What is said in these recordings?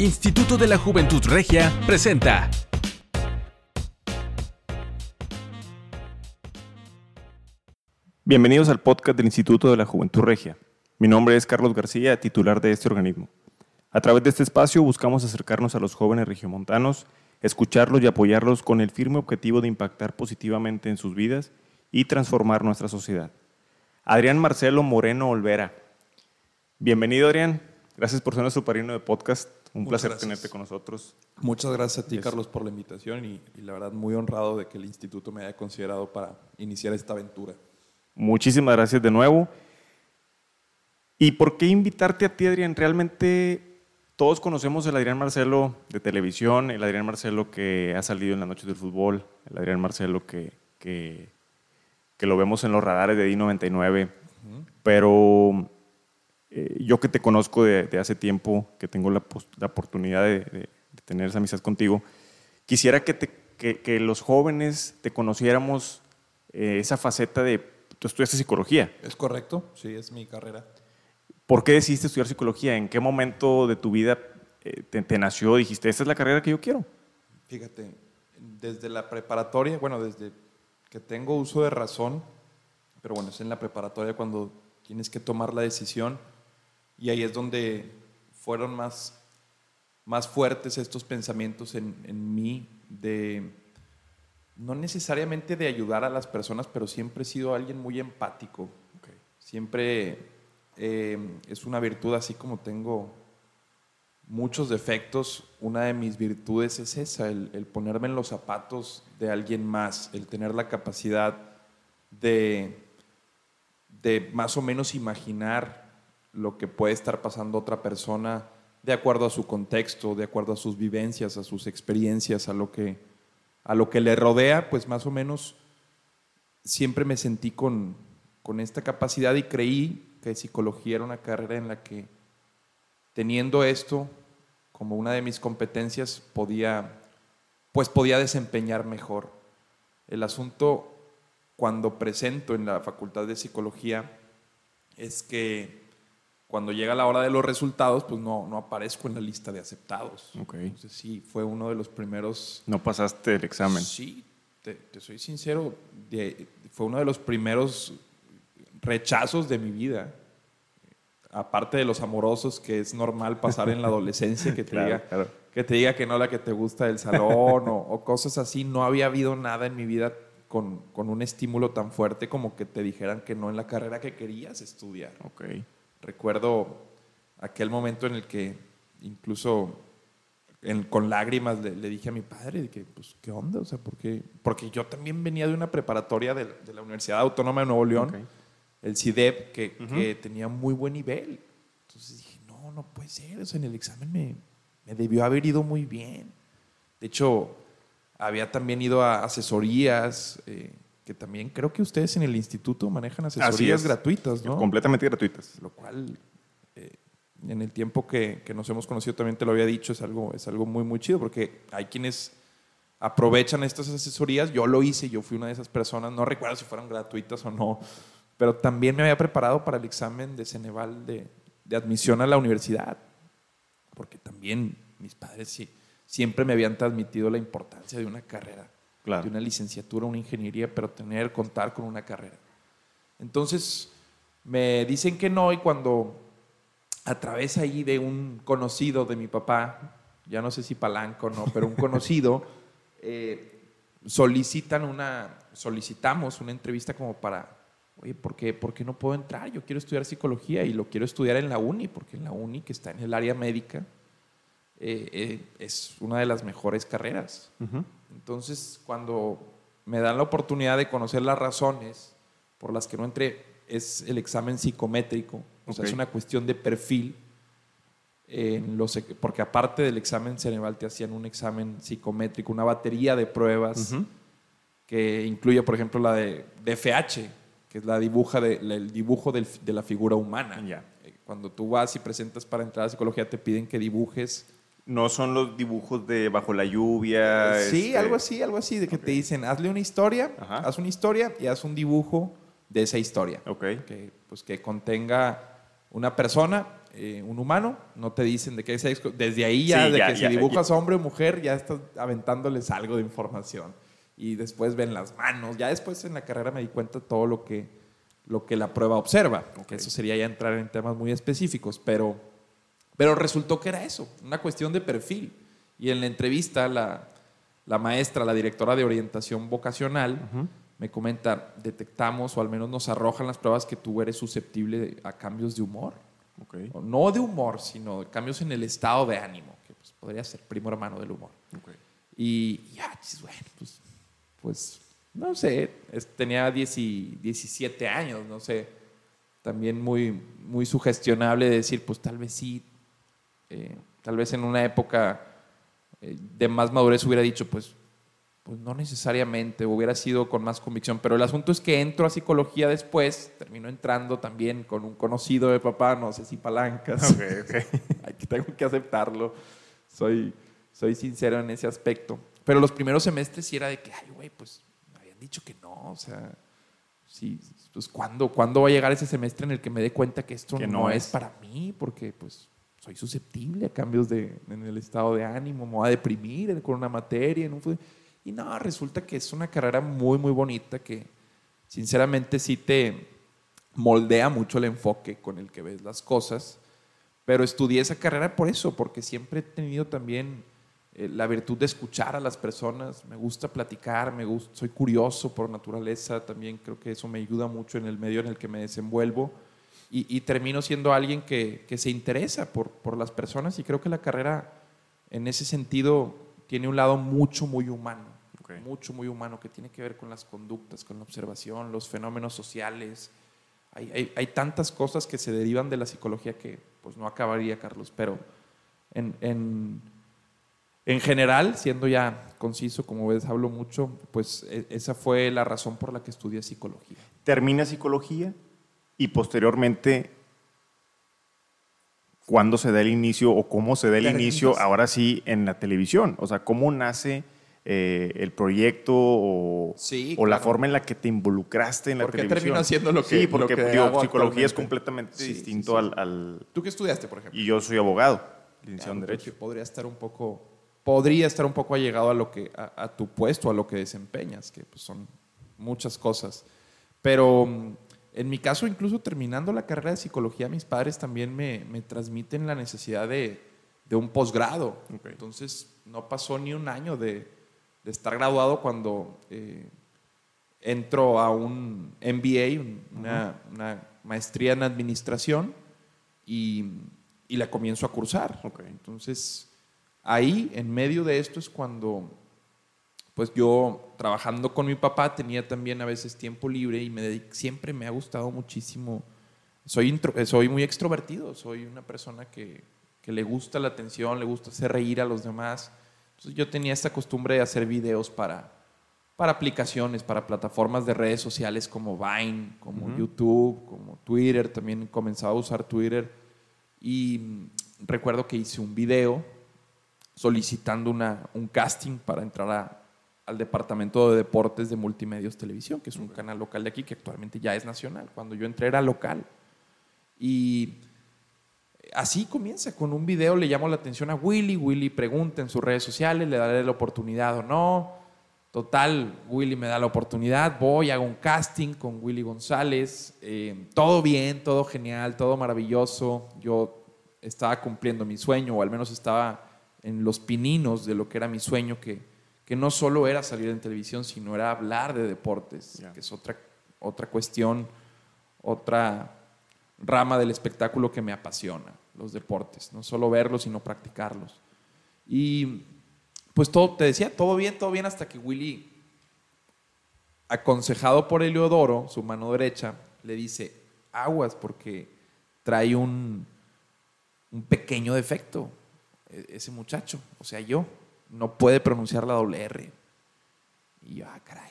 Instituto de la Juventud Regia presenta. Bienvenidos al podcast del Instituto de la Juventud Regia. Mi nombre es Carlos García, titular de este organismo. A través de este espacio buscamos acercarnos a los jóvenes regiomontanos, escucharlos y apoyarlos con el firme objetivo de impactar positivamente en sus vidas y transformar nuestra sociedad. Adrián Marcelo Moreno Olvera. Bienvenido, Adrián. Gracias por ser nuestro padrino de podcast. Un Muchas placer gracias. tenerte con nosotros. Muchas gracias a ti. Carlos, por la invitación y, y la verdad muy honrado de que el instituto me haya considerado para iniciar esta aventura. Muchísimas gracias de nuevo. ¿Y por qué invitarte a ti, Adrián? Realmente todos conocemos el Adrián Marcelo de televisión, el Adrián Marcelo que ha salido en las noches del fútbol, el Adrián Marcelo que, que, que lo vemos en los radares de D99. Pero eh, yo que te conozco de, de hace tiempo, que tengo la, la oportunidad de, de- de tener esa amistad contigo, quisiera que, te- que- que los jóvenes te conociéramos eh, esa faceta de, tú estudiaste psicología. ¿Es correcto? Sí, es mi carrera. ¿Por qué decidiste estudiar psicología? ¿En qué momento de tu vida eh, te, te nació? Dijiste, esta es la carrera que yo quiero. Fíjate, desde la preparatoria, bueno, desde que tengo uso de razón, pero bueno, es en la preparatoria cuando tienes que tomar la decisión y ahí es donde fueron más, más fuertes estos pensamientos en, en mí de, no necesariamente de ayudar a las personas, pero siempre he sido alguien muy empático. Siempre eh, es una virtud, así como tengo muchos defectos, una de mis virtudes es esa, el, el ponerme en los zapatos de alguien más, el tener la capacidad de, de más o menos imaginar lo que puede estar pasando otra persona de acuerdo a su contexto, de acuerdo a sus vivencias, a sus experiencias, a lo que, a lo que le rodea, pues más o menos siempre me sentí con, con esta capacidad y creí que psicología era una carrera en la que teniendo esto como una de mis competencias podía pues podía desempeñar mejor. El asunto cuando presento en la Facultad de Psicología es que cuando llega la hora de los resultados, pues no, no aparezco en la lista de aceptados. Ok. Entonces sí, fue uno de los primeros No pasaste el examen. Sí, te, te soy sincero, de- fue uno de los primeros rechazos de mi vida. Aparte de los amorosos, que es normal pasar en la adolescencia, que te, Claro, diga, claro. que te diga que no la que te gusta del salón o, o cosas así. No había habido nada en mi vida con, con un estímulo tan fuerte como que te dijeran que no en la carrera que querías estudiar. Ok. Recuerdo aquel momento en el que incluso en- con lágrimas le, le dije a mi padre que, pues, ¿qué onda? O sea, ¿por qué? Porque yo también venía de una preparatoria de, de la Universidad Autónoma de Nuevo León, el CIDEP, que, que tenía muy buen nivel. Entonces dije, no, no puede ser. O sea, en el examen me, me debió haber ido muy bien. De hecho, había también ido a asesorías, eh, que también creo que ustedes en el instituto manejan asesorías es. gratuitas, ¿no? Completamente gratuitas. lo cual eh, en el tiempo que, que nos hemos conocido también te lo había dicho, es algo, es algo muy, muy chido, porque hay quienes aprovechan estas asesorías, yo lo hice, yo fui una de esas personas, no recuerdo si fueron gratuitas o no, pero también me había preparado para el examen de Ceneval de, de admisión a la universidad, porque también mis padres sí, siempre me habían transmitido la importancia de una carrera, Claro. de una licenciatura, una ingeniería, pero tener, contar con una carrera. Entonces, me dicen que no y cuando a través ahí de un conocido de mi papá, ya no sé si palanco o no, pero un conocido, eh, solicitan una, solicitamos una entrevista como para, oye, ¿por qué, ¿por qué no puedo entrar? Yo quiero estudiar psicología y lo quiero estudiar en la uni, porque en la uni, que está en el área médica, eh, eh, es una de las mejores carreras. Ujú. Entonces, cuando me dan la oportunidad de conocer las razones por las que no entré, es el examen psicométrico, o sea, es una cuestión de perfil, en los, porque aparte del examen Ceneval te hacían un examen psicométrico, una batería de pruebas que incluye, por ejemplo, la de, de FH, que es la dibuja de, la- el dibujo del- de la figura humana. Eh, Cuando tú vas y presentas para entrar a psicología, te piden que dibujes No son los dibujos de bajo la lluvia. Sí, este, algo así, algo así, de que te dicen, hazle una historia, Ajá. haz una historia y haz un dibujo de esa historia. Ok. Que, pues, que contenga una persona, eh, un humano, no te dicen de qué sexo. Desde ahí ya, Sí, de ya, que ya, si dibujas hombre o mujer, ya estás aventándoles algo de información. Y después ven las manos. Ya después en la carrera me di cuenta de todo lo que, lo que la prueba observa. Que eso sería ya entrar en temas muy específicos. Pero, pero resultó que era eso, una cuestión de perfil. Y en la entrevista, la, la maestra, la directora de orientación vocacional, me comenta, detectamos o al menos nos arrojan las pruebas que tú eres susceptible a cambios de humor. Ok. O No de humor, sino cambios en el estado de ánimo, que pues, podría ser primo hermano del humor. ok. Y ya, chis, bueno, pues, pues, no sé, tenía 10 y 17 años, no sé, también muy, muy sugestionable de decir, pues tal vez sí, eh, tal vez en una época eh, de más madurez hubiera dicho, pues, pues no necesariamente, hubiera sido con más convicción, pero el asunto es que entro a psicología después, termino entrando también con un conocido de papá, no sé si palancas. Ok, ok. Aquí tengo que aceptarlo. Soy, soy sincero en ese aspecto. Pero los primeros semestres sí era de que, ay, güey, pues me habían dicho que no. O sea, sí, pues ¿cuándo, ¿cuándo va a llegar ese semestre en el que me dé cuenta que esto Que no, no es. es. para mí? Porque, pues, soy susceptible a cambios de, en el estado de ánimo, me voy a deprimir con una materia. Y no, resulta que es una carrera muy, muy bonita que, sinceramente, sí te moldea mucho el enfoque con el que ves las cosas. Pero estudié esa carrera por eso, porque siempre he tenido también eh, la virtud de escuchar a las personas. Me gusta platicar, me gusta, soy curioso por naturaleza. También creo que eso me ayuda mucho en el medio en el que me desenvuelvo. Y, y termino siendo alguien que, que se interesa por, por las personas. Y creo que la carrera, en ese sentido, tiene un lado mucho, muy humano. Ok. Mucho, muy humano, que tiene que ver con las conductas, con la observación, los fenómenos sociales. Hay, hay- hay tantas cosas que se derivan de la psicología que pues no acabaría, Carlos, pero en, en, en general, siendo ya conciso, como ves, hablo mucho, pues e- esa fue la razón por la que estudié psicología. Termina psicología y posteriormente, ¿cuándo se da el inicio o cómo se da el inicio ahora sí en la televisión? O sea, ¿cómo nace eh, el proyecto o, Sí, o la claro. forma en la que te involucraste en la ¿Por qué televisión? termino haciendo lo que- Sí, lo porque que digo, psicología es completamente Sí, distinto sí. Al, al- ¿Tú qué estudiaste, por ejemplo? Y yo soy abogado, licenciado en Derecho. Podría estar un poco, podría estar un poco allegado a lo que, a, a tu puesto, a lo que desempeñas, que pues, son muchas cosas. Pero en mi caso, incluso terminando la carrera de psicología, mis padres también me, me transmiten la necesidad de, de un posgrado. Ok. Entonces, no pasó ni un año de, de estar graduado cuando eh, entro a un MBA, un- una, una maestría en administración, y, y la comienzo a cursar. Ok. Entonces, ahí, en medio de esto, es cuando, pues yo, trabajando con mi papá, tenía también a veces tiempo libre y me siempre me ha gustado muchísimo. Soy, intro- eh, soy muy extrovertido, soy una persona que, que le gusta la atención, le gusta hacer reír a los demás. Entonces yo tenía esta costumbre de hacer videos para, para aplicaciones, para plataformas de redes sociales como Vine, como. YouTube, como Twitter. También comenzaba a usar Twitter. Y recuerdo que hice un video solicitando una, un casting para entrar a- al departamento de deportes de Multimedios Televisión, que es un canal local de aquí que actualmente ya es nacional. Cuando yo entré era local. Y así comienza, con un video le llamo la atención a Willy, Willy pregunta en sus redes sociales, le daré la oportunidad o no. Total, Willy me da la oportunidad, voy, hago un casting con Willy González, eh, todo bien, todo genial, todo maravilloso. Yo estaba cumpliendo mi sueño, o al menos estaba en los pininos de lo que era mi sueño, que, que no solo era salir en televisión, sino era hablar de deportes, que es otra, otra cuestión, otra rama del espectáculo que me apasiona, los deportes, no solo verlos, sino practicarlos. Y pues todo, te decía, todo bien, todo bien, hasta que Willy, aconsejado por Heliodoro, su mano derecha, le dice, aguas porque trae un, un pequeño defecto, e- ese muchacho, o sea, yo, no puede pronunciar la doble R. Y yo, ah, caray.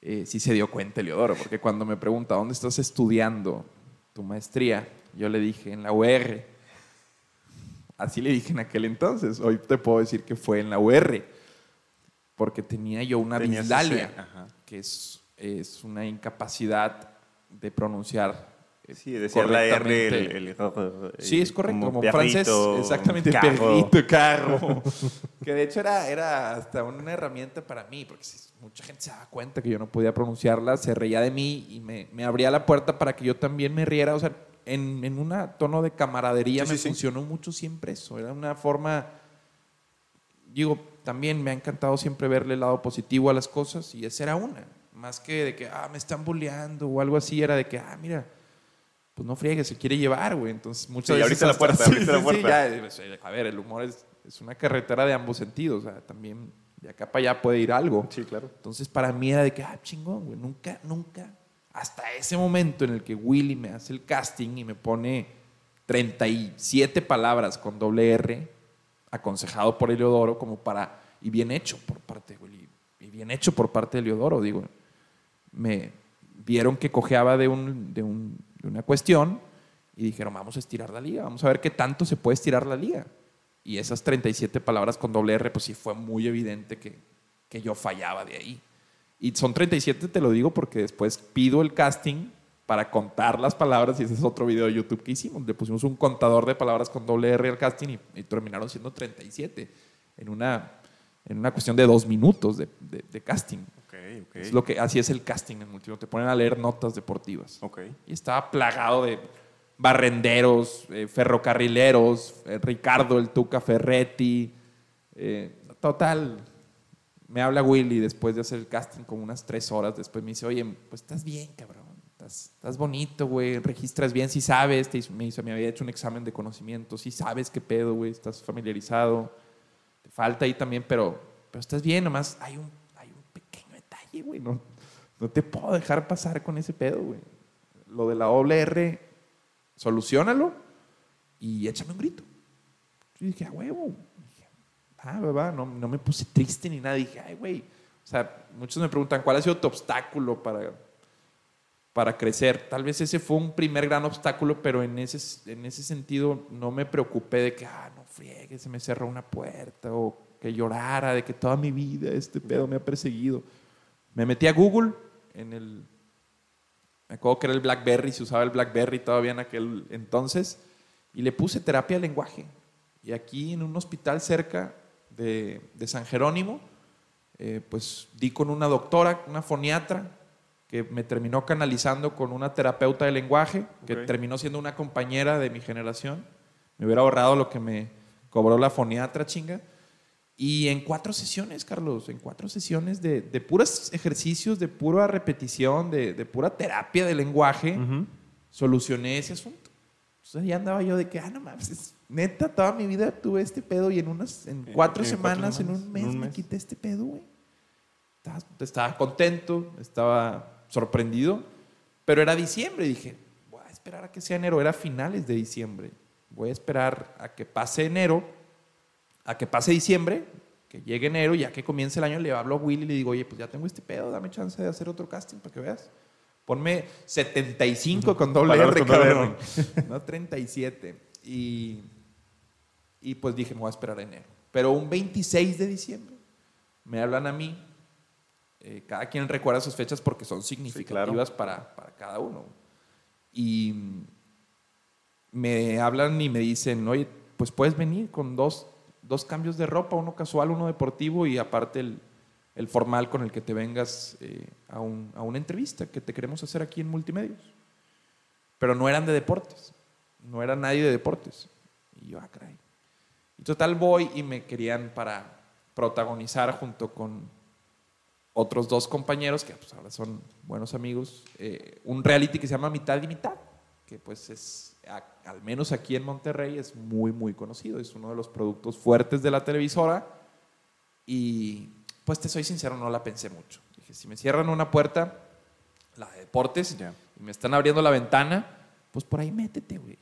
Eh, sí se dio cuenta Heliodoro, porque cuando me pregunta, ¿dónde estás estudiando tu maestría? Yo le dije, en la UR. Así le dije en aquel entonces. Hoy te puedo decir que fue en la UR, porque tenía yo una ajá. que es, es una incapacidad de pronunciar Sí, decía la R, correctamente. el, el- Sí, es correcto, como, perrito, francés, exactamente, carro. perrito, carro. que de hecho era, era hasta una herramienta para mí, porque si mucha gente se daba cuenta que yo no podía pronunciarla, se reía de mí y me, me abría la puerta para que yo también me riera. O sea, en, en un tono de camaradería Sí, me sí, sí. funcionó mucho siempre eso. Era una forma, digo, también me ha encantado siempre verle el lado positivo a las cosas y esa era una. Más que de que, ah, me están bulleando o algo así, era de que, ah, mira, pues no friegue, se quiere llevar, güey. Entonces, muchas Sí, veces. abriste la hasta- puerta, Sí, la sí, sí, puerta. ya, pues, eh, a ver, el humor es, es una carretera de ambos sentidos. O sea, también de acá para allá puede ir algo. Sí, claro. Entonces, para mí era de que, ah, chingón, güey. Nunca, nunca, hasta ese momento en el que Willy me hace el casting y me pone 37 palabras con doble R, aconsejado por Eleodoro, como para. Y bien hecho por parte de Willy. Y bien hecho por parte de Eleodoro, digo me vieron que cojeaba de, un, de, un- de una cuestión y dijeron, vamos a estirar la liga, vamos a ver qué tanto se puede estirar la liga. Y esas 37 palabras con doble R, pues sí fue muy evidente que, que yo fallaba de ahí. Y son 37, te lo digo, porque después pido el casting para contar las palabras y ese es otro video de YouTube que hicimos. Le pusimos un contador de palabras con doble R al casting y, y terminaron siendo 37 en una, en una cuestión de dos minutos de- de- de casting. Es lo que, así es el casting en Multimedios. Te ponen a leer notas deportivas. Y estaba plagado de barrenderos, eh, ferrocarrileros, eh, Ricardo, el Tuca Ferretti. eh, total, me habla Willy después de hacer el casting como unas tres horas. Después me dice, oye, pues estás bien, cabrón. Estás, estás bonito, güey. Registras bien, si sabes. Te hizo- me, hizo, me había hecho un examen de conocimiento. Si sabes qué pedo, güey. Estás familiarizado. Te falta ahí también, pero, pero estás bien. Nomás hay un, detalle, güey. No, no te puedo dejar pasar con ese pedo, güey. Lo de la doble R, solucionalo y échame un grito. Yo dije, a huevo. Dije, ah, no, no me puse triste ni nada. Dije, ay, güey. O sea, muchos me preguntan, ¿cuál ha sido tu obstáculo para, para crecer? Tal vez ese fue un primer gran obstáculo, pero en ese, en ese sentido no me preocupé de que, ah, no friegue, se me cerró una puerta o que llorara, de que toda mi vida este pedo me ha perseguido. Me metí a Google en el. Me acuerdo que era el Blackberry, se usaba el Blackberry todavía en aquel entonces, y le puse terapia de lenguaje. Y aquí en un hospital cerca de, de San Jerónimo, eh, pues di con una doctora, una foniatra, que me terminó canalizando con una terapeuta de lenguaje, que terminó siendo una compañera de mi generación. Me hubiera ahorrado lo que me cobró la foniatra chinga. Y en cuatro sesiones, Carlos, en cuatro sesiones de, de puros ejercicios, de pura repetición, de, de pura terapia de lenguaje, solucioné ese asunto. Entonces ya andaba yo de que, ah, no mames, es- neta, toda mi vida tuve este pedo y en unas, en En- cuatro en cuatro semanas, en semanas, un mes, en un me mes. quité este pedo, güey. Estaba, estaba contento, estaba sorprendido, pero era diciembre dije, voy a esperar a que sea enero, era finales de diciembre. Voy a esperar a que pase enero, a que pase diciembre, que llegue enero, ya que comience el año, le hablo a Willy y le digo, oye, pues ya tengo este pedo, dame chance de hacer otro casting para que veas. Ponme 75 con doble Palabras R, cabrón. No 37. Y, y pues dije, me voy a esperar a enero. Pero un 26 de diciembre me hablan a mí. Eh, cada quien recuerda sus fechas porque son significativas para, para cada uno. Y me hablan y me dicen, oye, pues puedes venir con dos, dos cambios de ropa, uno casual, uno deportivo y aparte el, formal con el que te vengas eh, a, un- a una entrevista que te queremos hacer aquí en Multimedios. Pero no eran de deportes, no era nadie de deportes. Y yo, ah, caray. Y total voy y me querían para protagonizar junto con otros dos compañeros, que pues, ahora son buenos amigos, eh, un reality que se llama Mitad y Mitad, que pues es, a- al menos aquí en Monterrey, es muy, muy conocido. Es uno de los productos fuertes de la televisora. Y pues te soy sincero, no la pensé mucho. Dije, si me cierran una puerta, la de deportes, Ya. y me están abriendo la ventana, pues por ahí métete, güey.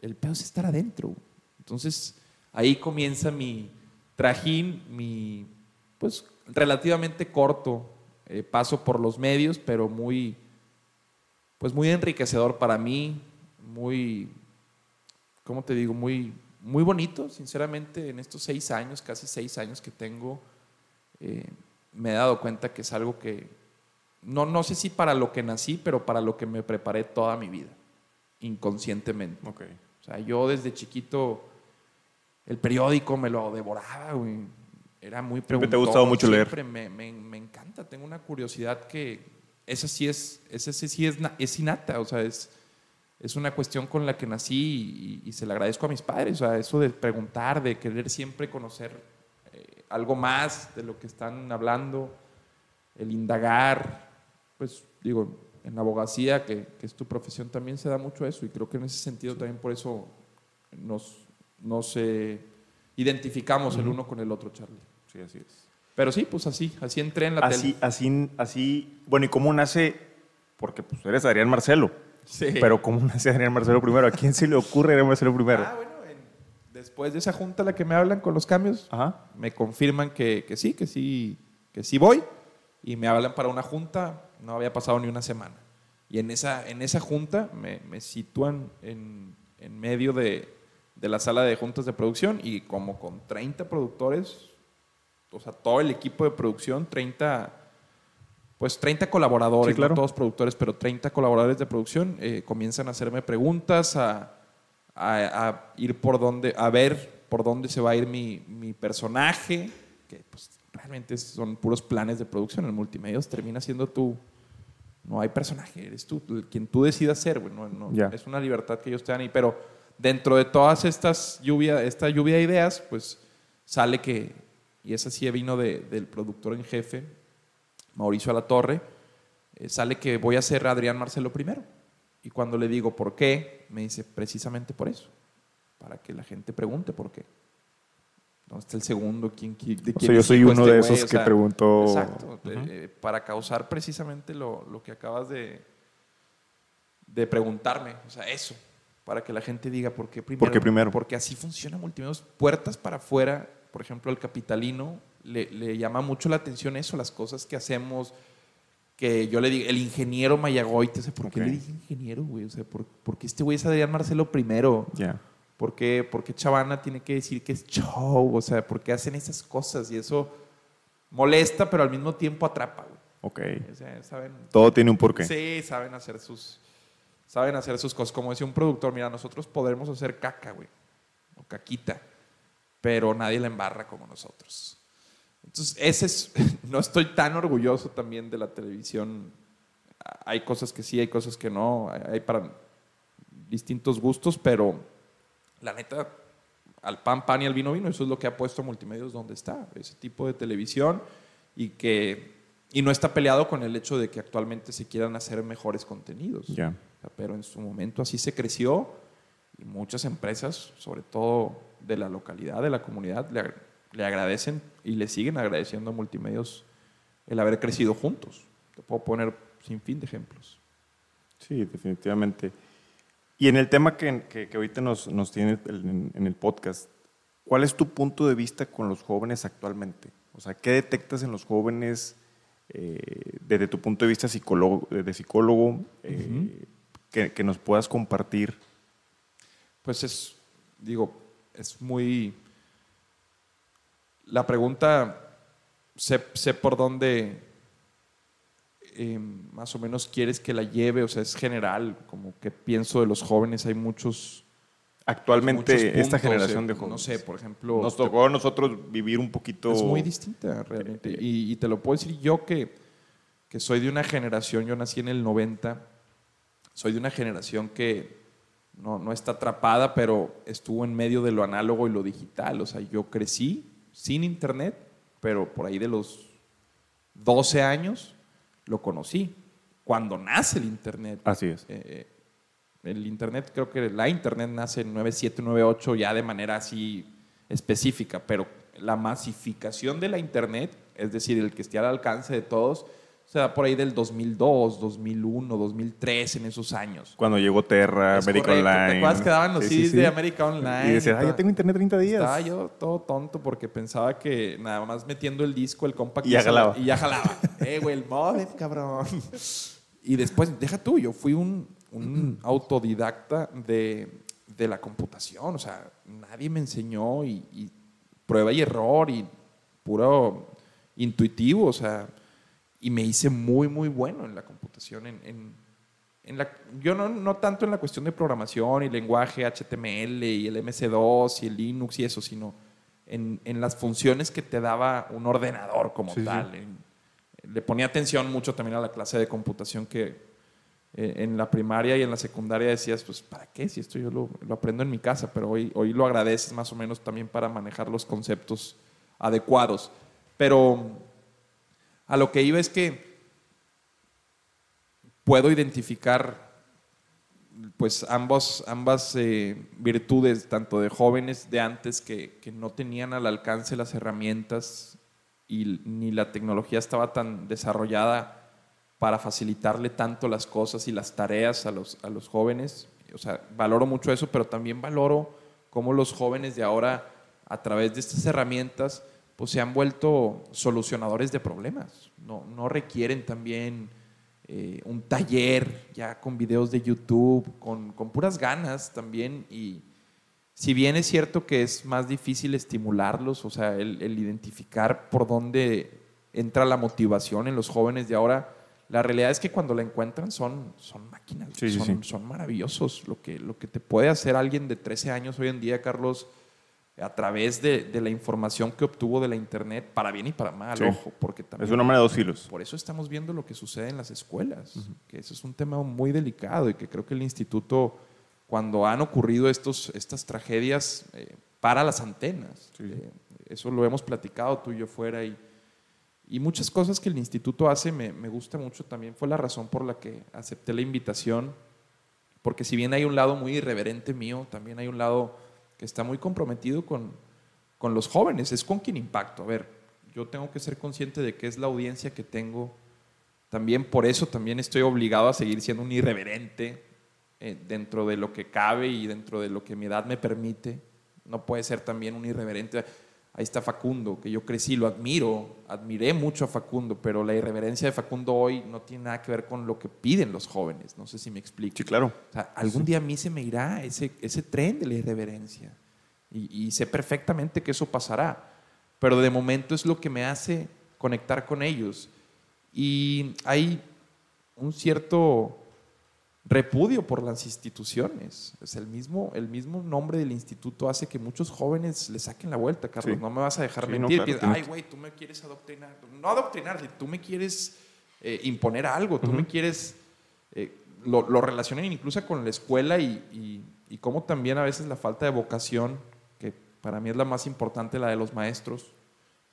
El pedo es estar adentro. Entonces, ahí comienza mi trajín, mi, pues, relativamente corto eh, paso por los medios, pero muy, pues, muy enriquecedor para mí, muy, ¿cómo te digo? Muy, muy bonito, sinceramente, en estos seis años, casi seis años que tengo, eh, me he dado cuenta que es algo que, no, no sé si para lo que nací, pero para lo que me preparé toda mi vida. inconscientemente. Ok. O sea, yo desde chiquito el periódico me lo devoraba, güey. Era muy Siempre te ha preguntón. gustado mucho leer. Siempre me, me- me encanta. Tengo una curiosidad que esa sí es, esa sí, es, es innata. O sea, es, es una cuestión con la que nací y, y se la agradezco a mis padres. O sea, eso de preguntar, de querer siempre conocer eh, algo más de lo que están hablando, el indagar. Pues digo, en la abogacía, que, que es tu profesión, también se da mucho eso. Y creo que en ese sentido también por eso nos, nos eh, identificamos el uno con el otro, Charlie. Sí, así es. Pero sí, pues así, así entré en la Así, tele. así, así, bueno, ¿y cómo nace? Porque pues eres Adrián Marcelo. Sí. Pero ¿cómo nace Adrián Marcelo primero? ¿A quién se le ocurre Adrián Marcelo primero? Ah, bueno, en- después de esa junta a la que me hablan con los cambios, Ajá. me confirman que, que sí, que sí, que sí voy. Y me hablan para una junta, no había pasado ni una semana. Y en esa, en esa junta me, me sitúan en, en medio de, de la sala de juntas de producción y como con 30 productores, o sea, todo el equipo de producción, 30, pues 30 colaboradores, Sí, claro. no todos productores, pero 30 colaboradores de producción, eh, comienzan a hacerme preguntas, a, a- a ir por dónde, a ver por dónde se va a ir mi, mi personaje, que pues realmente son puros planes de producción. El multimedios termina siendo tú, no hay personaje, eres tú, quien tú decidas ser, güey, no- no, Ya. es una libertad que ellos te dan. Y, pero dentro de todas estas lluvia, esta lluvia de ideas, pues sale que, y esa sí vino de- del productor en jefe, Mauricio Alatorre, eh, sale que voy a ser Adrián Marcelo primero. Y cuando le digo por qué, me dice precisamente por eso, para que la gente pregunte por qué. ¿Dónde está el segundo? ¿Quién, quién- de O quién sea, yo soy uno este de güey? esos O que sea, preguntó. Exacto, eh, para causar precisamente lo, lo que acabas de, de preguntarme, o sea, eso, para que la gente diga por qué primero. ¿Por qué primero? Porque así funciona Multimedios, puertas para afuera, por ejemplo, al capitalino le, le llama mucho la atención eso, las cosas que hacemos, que yo le digo, el ingeniero Mayagoite, o sea, ¿por qué le dije ingeniero, güey? O sea, ¿por, por qué este güey es Adrián Marcelo primero? Ya. ¿Por qué, por qué Chavana tiene que decir que es show? O sea, ¿por qué hacen esas cosas? Y eso molesta, pero al mismo tiempo atrapa, güey. Ok. O sea, saben, Todo tiene un porqué. Sí, saben hacer sus saben hacer sus cosas. Como decía un productor, mira, nosotros podremos hacer caca, güey, o caquita, pero nadie la embarra como nosotros. Entonces, ese es, no estoy tan orgulloso también de la televisión. Hay cosas que sí, hay cosas que no, hay para distintos gustos, pero la neta, al pan, pan y al vino, vino, eso es lo que ha puesto Multimedios donde está, ese tipo de televisión y que y no está peleado con el hecho de que actualmente se quieran hacer mejores contenidos. Sea, pero en su momento así se creció y muchas empresas, sobre todo de la localidad, de la comunidad, le, le agradecen y le siguen agradeciendo a Multimedios el haber crecido juntos. Te puedo poner sin fin de ejemplos. Sí, definitivamente. Y en el tema que, que, que ahorita nos, nos tiene el- en, en el podcast, ¿cuál es tu punto de vista con los jóvenes actualmente? O sea, ¿qué detectas en los jóvenes eh, desde tu punto de vista psicólogo, de psicólogo eh, que, que nos puedas compartir? Pues es, digo, es muy... La pregunta, sé, sé por dónde eh, más o menos quieres que la lleve, o sea, es general, como que pienso de los jóvenes, hay muchos... Actualmente, muchos esta generación eh, de jóvenes. No sé, por ejemplo... Nos tocó a nosotros vivir un poquito... Es muy distinta realmente. Y, y te lo puedo decir yo que, que soy de una generación, yo nací en el 90, soy de una generación que no, no está atrapada, pero estuvo en medio de lo análogo y lo digital. O sea, yo crecí sin internet, pero por ahí de los 12 años lo conocí. Cuando nace el internet. Así es. Eh, el internet, creo que la internet nace en 97, 98 ya de manera así específica, pero la masificación de la internet, es decir, el que esté al alcance de todos, se da por ahí del 2002, 2001, 2003, en esos años. Cuando llegó Terra, Es América correcto, Online. ¿Te acuerdas que daban los Sí, CDs sí. de América Online? Y decías, ah, ya tengo internet 30 días. Estaba yo todo tonto porque pensaba que nada más metiendo el disco, el compact Y ya jalaba. Y ya jalaba. eh, güey, el modem, cabrón. Y después, deja tú, yo fui un, un autodidacta de, de la computación. O sea, nadie me enseñó y, y prueba y error y puro intuitivo. O sea, y me hice muy, muy bueno en la computación, en, en, en la, yo no, no tanto en la cuestión de programación y lenguaje HTML y el MC2 y el Linux y eso, sino en, en las funciones que te daba un ordenador como Sí, sí. tal. En- le ponía atención mucho también a la clase de computación que eh, en la primaria y en la secundaria decías, pues, ¿para qué? Si esto yo lo, lo aprendo en mi casa, pero hoy, hoy lo agradeces más o menos también para manejar los conceptos adecuados. Pero a lo que iba es que puedo identificar pues ambos, ambas eh, virtudes, tanto de jóvenes de antes que, que no tenían al alcance las herramientas y ni la tecnología estaba tan desarrollada para facilitarle tanto las cosas y las tareas a los, a los jóvenes. O sea, valoro mucho eso, pero también valoro cómo los jóvenes de ahora, a través de estas herramientas, pues se han vuelto solucionadores de problemas. No, no requieren también eh, un taller ya con videos de YouTube, con, con puras ganas también. Y si bien es cierto que es más difícil estimularlos, o sea, el, el identificar por dónde entra la motivación en los jóvenes de ahora, la realidad es que cuando la encuentran son, son máquinas, Sí, son, sí. son maravillosos. Lo que, lo que te puede hacer alguien de 13 años hoy en día, Carlos, a través de, de la información que obtuvo de la internet, para bien y para mal, Sí. ojo, porque también Es un hombre de dos filos. por eso estamos viendo lo que sucede en las escuelas, que eso es un tema muy delicado y que creo que el instituto, cuando han ocurrido estos, estas tragedias, eh, para las antenas. Sí. Eh, eso lo hemos platicado tú y yo fuera y, y muchas cosas que el instituto hace me, me gusta mucho también. Fue la razón por la que acepté la invitación, porque si bien hay un lado muy irreverente mío, también hay un lado que está muy comprometido con, con los jóvenes, es con quien impacto. A ver, yo tengo que ser consciente de que es la audiencia que tengo. También por eso también estoy obligado a seguir siendo un irreverente eh, dentro de lo que cabe y dentro de lo que mi edad me permite. No puede ser también un irreverente. Ahí está Facundo, que yo crecí, lo admiro, admiré mucho a Facundo, pero la irreverencia de Facundo hoy no tiene nada que ver con lo que piden los jóvenes. No sé si me explico. Sí, claro. O sea, algún día a mí se me irá ese, ese tren de la irreverencia. Y, y sé perfectamente que eso pasará. Pero de momento es lo que me hace conectar con ellos. Y hay un cierto repudio por las instituciones. Es el mismo, el mismo nombre del instituto hace que muchos jóvenes le saquen la vuelta, Carlos. Sí. No me vas a dejar Sí, no, mentir. claro, Piensas, tiene- Ay, güey, tú me quieres adoctrinar. No adoctrinar, tú me quieres eh, imponer algo, tú me quieres... eh, lo, lo relacionan incluso con la escuela y, y, y cómo también a veces la falta de vocación, que para mí es la más importante, la de los maestros.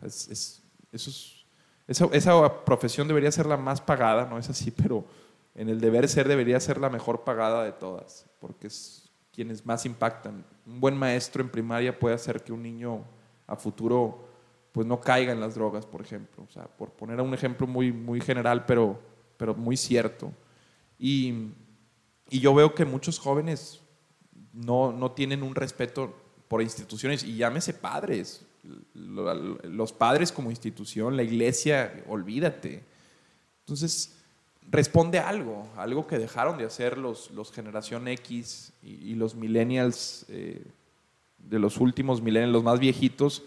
Es, es- eso es- esa, esa profesión debería ser la más pagada, no es así, pero en el deber ser debería ser la mejor pagada de todas, porque es quienes más impactan. Un buen maestro en primaria puede hacer que un niño a futuro pues no caiga en las drogas, por ejemplo. O sea, por poner un ejemplo muy, muy general, pero, pero muy cierto. Y, y yo veo que muchos jóvenes no, no tienen un respeto por instituciones, y llámese padres, lo- los padres como institución, la iglesia, olvídate. Entonces, responde a algo, algo que dejaron de hacer los, los generación X y, y los millennials eh, de los últimos millennials, los más viejitos,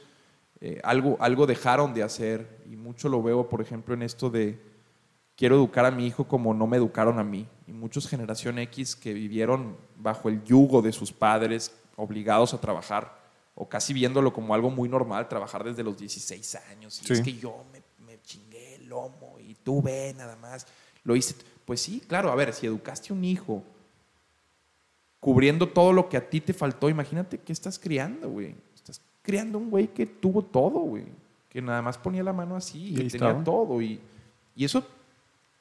eh, algo, algo dejaron de hacer. Y mucho lo veo, por ejemplo, en esto de quiero educar a mi hijo como no me educaron a mí. Y muchos generación X que vivieron bajo el yugo de sus padres, obligados a trabajar, o casi viéndolo como algo muy normal, trabajar desde los 16 años. Y Sí. es que yo me, me chingué el lomo y tú ve nada más. Lo hice. Pues sí, claro, a ver, si educaste a un hijo cubriendo todo lo que a ti te faltó, imagínate qué estás criando, güey. Estás criando un güey que tuvo todo, güey. Que nada más ponía la mano así Y ahí tenía todo. Y, y eso,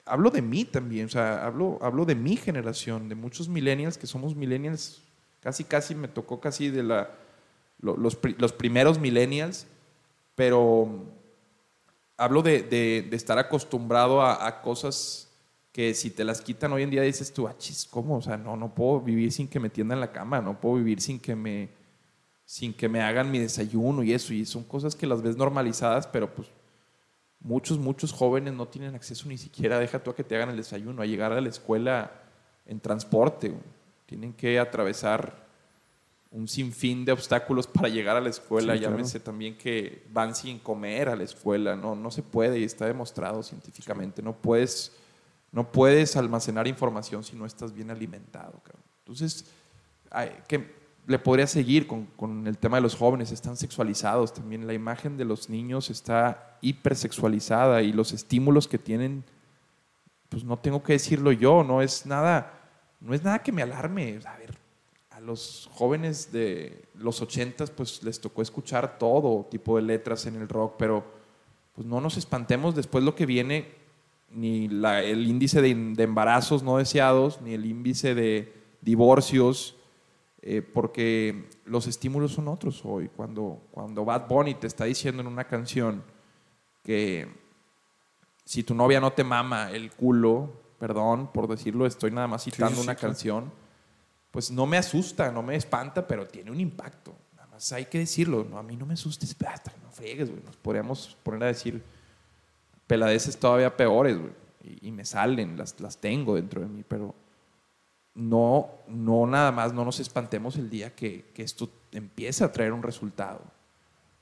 hablo de mí también, o sea, hablo, hablo de mi generación, de muchos millennials que somos millennials, casi, casi me tocó casi de la, lo- los, los primeros millennials, pero hablo de, de- de estar acostumbrado a, a cosas que si te las quitan hoy en día dices tú, ah, chis, ¿cómo? O sea, no, no puedo vivir sin que me tiendan la cama, no puedo vivir sin que me, sin que me hagan mi desayuno y eso. Y son cosas que las ves normalizadas, pero pues muchos, muchos jóvenes no tienen acceso ni siquiera, deja tú a que te hagan el desayuno, a llegar a la escuela en transporte. Tienen que atravesar un sinfín de obstáculos para llegar a la escuela. Sí, claro. Llámese también que van sin comer a la escuela. No, no se puede y está demostrado científicamente. No puedes, No puedes almacenar información si no estás bien alimentado. Cabrón. Entonces, que le podría seguir con, con, el tema de los jóvenes, están sexualizados también. La imagen de los niños está hipersexualizada y los estímulos que tienen, pues no tengo que decirlo yo, no es nada, no es nada que me alarme. A ver, a los jóvenes de los ochentas, pues les tocó escuchar todo tipo de letras en el rock, pero pues no nos espantemos después lo que viene, ni la, el índice de, de embarazos no deseados, ni el índice de divorcios, eh, porque los estímulos son otros hoy. Cuando, cuando Bad Bunny te está diciendo en una canción que si tu novia no te mama el culo, perdón por decirlo, estoy nada más citando una canción, pues no me asusta, no me espanta, pero tiene un impacto. Nada más hay que decirlo, no, a mí no me asustes, no fregues, güey. Nos podríamos poner a decir peladeces todavía peores, güey. Y, y, me salen, las, las tengo dentro de mí, pero no, no nada más, no nos espantemos el día que, esto empiece a traer un resultado.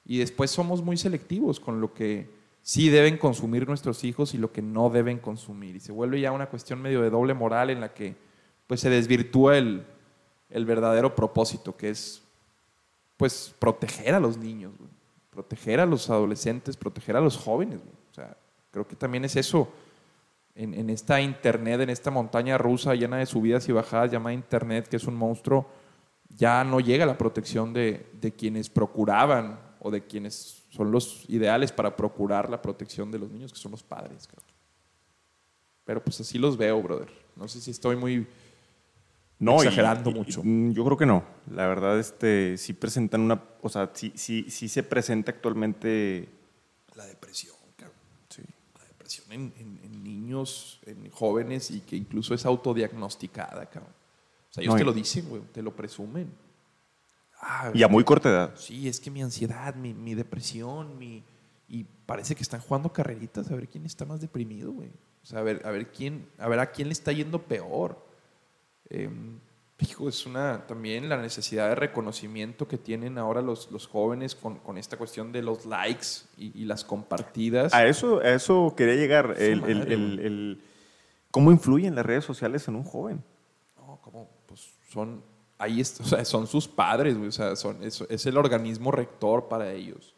Y después somos muy selectivos con lo que sí deben consumir nuestros hijos y lo que no deben consumir. Y se vuelve ya una cuestión medio de doble moral en la que pues, se desvirtúa el, verdadero propósito, que es pues proteger a los niños, proteger a los adolescentes, proteger a los jóvenes. O sea, creo que también es eso en, esta internet, en esta montaña rusa llena de subidas y bajadas llamada internet, que es un monstruo, ya no llega la protección de, quienes procuraban o de quienes son los ideales para procurar la protección de los niños, que son los padres. Pero pues así los veo, brother. No sé si estoy muy no, exagerando mucho. Mm, yo creo que no. La verdad, este, sí presentan una, o sea, sí, sí, sí se presenta actualmente la depresión en, niños, en jóvenes y que incluso es autodiagnosticada, cabrón. O sea, ellos te lo dicen, güey, te lo presumen. Ah, y a muy corta edad. Sí, es que mi ansiedad, mi, mi, depresión, mi... Y parece que están jugando carreritas a ver quién está más deprimido, güey. O sea, a ver, a ver, quién, a ver a quién le está yendo peor. Eh, es una también la necesidad de reconocimiento que tienen ahora los, los jóvenes con, con, esta cuestión de los likes y, las compartidas. A eso, a eso quería llegar. El, el, el, ¿Cómo influyen las redes sociales en un joven? No, como, pues son, ahí o sea, son sus padres, o sea, son, es, es el organismo rector para ellos.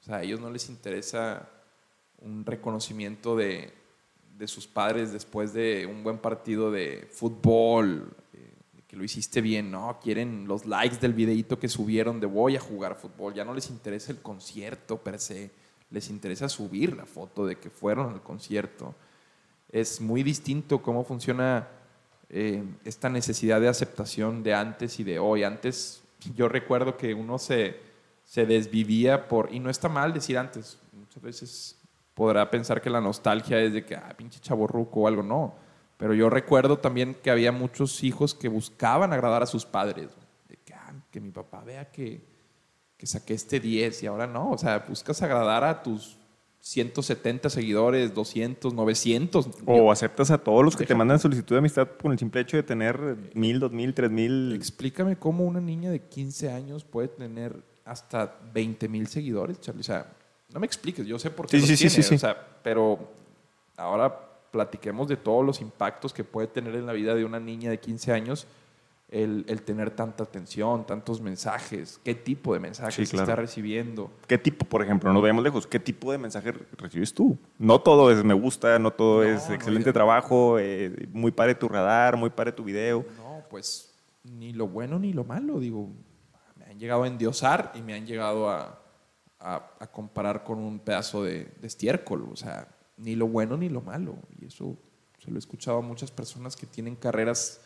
O sea, a ellos no les interesa un reconocimiento de, de sus padres después de un buen partido de fútbol, lo hiciste bien, no, quieren los likes del videito que subieron de voy a jugar fútbol, ya no les interesa el concierto per se, les interesa subir la foto de que fueron al concierto. Es muy distinto cómo funciona eh, esta necesidad de aceptación de antes y de hoy. Antes yo recuerdo que uno se, se desvivía por, y no está mal decir antes, muchas veces podrá pensar que la nostalgia es de que, ah, pinche chaborruco o algo, no pero yo recuerdo también que había muchos hijos que buscaban agradar a sus padres. que, ah, que mi papá vea que, que saqué este 10 y ahora no. O sea, buscas agradar a tus 170 seguidores, 200, 900. O aceptas a todos los que te mandan solicitud de amistad por el simple hecho de tener mil, dos mil, tres mil. Explícame cómo una niña de 15 años puede tener hasta 20 mil seguidores, Charlie. O sea, no me expliques, yo sé por qué sí, sí, sí, O sea, pero ahora platiquemos de todos los impactos que puede tener en la vida de una niña de 15 años el, tener tanta atención, tantos mensajes, qué tipo de mensajes está recibiendo. ¿Qué tipo, por ejemplo, no veamos lejos, qué tipo de mensaje recibes tú? No todo es me gusta, no todo es excelente trabajo, eh, muy pare tu radar, muy pare tu video. No, pues ni lo bueno ni lo malo, digo, me han llegado a endiosar y me han llegado a, a, comparar con un pedazo de, de estiércol, o sea, ni lo bueno ni lo malo. Y eso se lo he escuchado a muchas personas que tienen carreras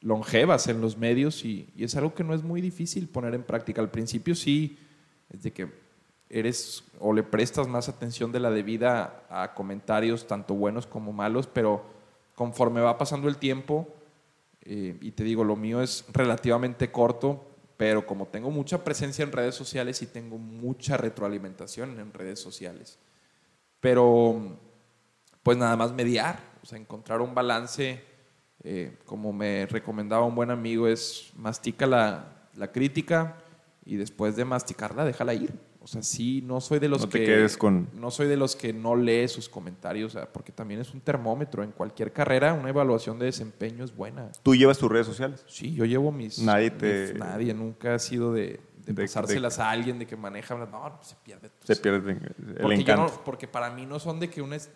longevas en los medios y, es algo que no es muy difícil poner en práctica. Al principio sí, es de que eres o le prestas más atención de la debida a comentarios tanto buenos como malos, pero conforme va pasando el tiempo, eh, y te digo, lo mío es relativamente corto, pero como tengo mucha presencia en redes sociales y tengo mucha retroalimentación en redes sociales. Pero pues nada más mediar, o sea, encontrar un balance, eh, como me recomendaba un buen amigo, es mastica la, crítica y después de masticarla, déjala ir. O sea, sí, no soy de los No te que. quedes con- No soy de los que no lee sus comentarios, o sea, porque también es un termómetro. En cualquier carrera, una evaluación de desempeño es buena. ¿Tú llevas tus redes sociales? Sí, yo llevo mis. Nadie mis- te- nadie, nunca ha sido de, de, de- pasárselas a alguien, de que maneja. No, pues, se pierde. Se pierde el porque, encanto. no- porque para mí no son de que un, es-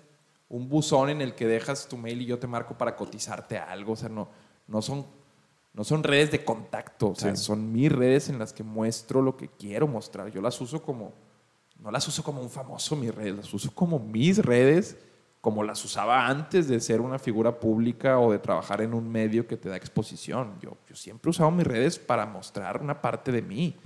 un buzón en el que dejas tu mail y yo te marco para cotizarte algo. O sea, no, no, son, no son redes de contacto. O sea, Sí. son mis redes en las que muestro lo que quiero mostrar. Yo las uso como. No las uso como un famoso mis redes, las uso como mis redes, como las usaba antes de ser una figura pública o de trabajar en un medio que te da exposición. Yo, yo siempre he usado mis redes para mostrar una parte de mí,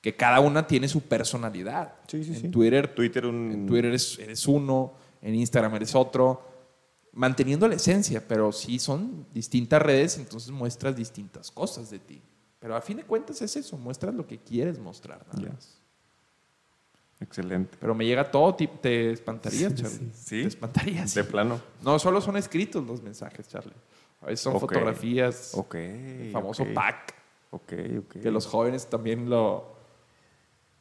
que cada una tiene su personalidad. Sí, sí, en sí. Twitter Twitter un... en Twitter eres, eres uno, en Instagram eres otro, manteniendo la esencia, pero sí son distintas redes, entonces muestras distintas cosas de ti. Pero a fin de cuentas es eso, muestras lo que quieres mostrar. nada más. Excelente. Pero me llega todo tipo, te espantarías, Charlie. Sí. Te espantarías. De plano. No, solo son escritos los mensajes, Charlie. A veces son Ok. fotografías, Ok. el famoso ok. pack, Ok, ok. que los jóvenes también lo...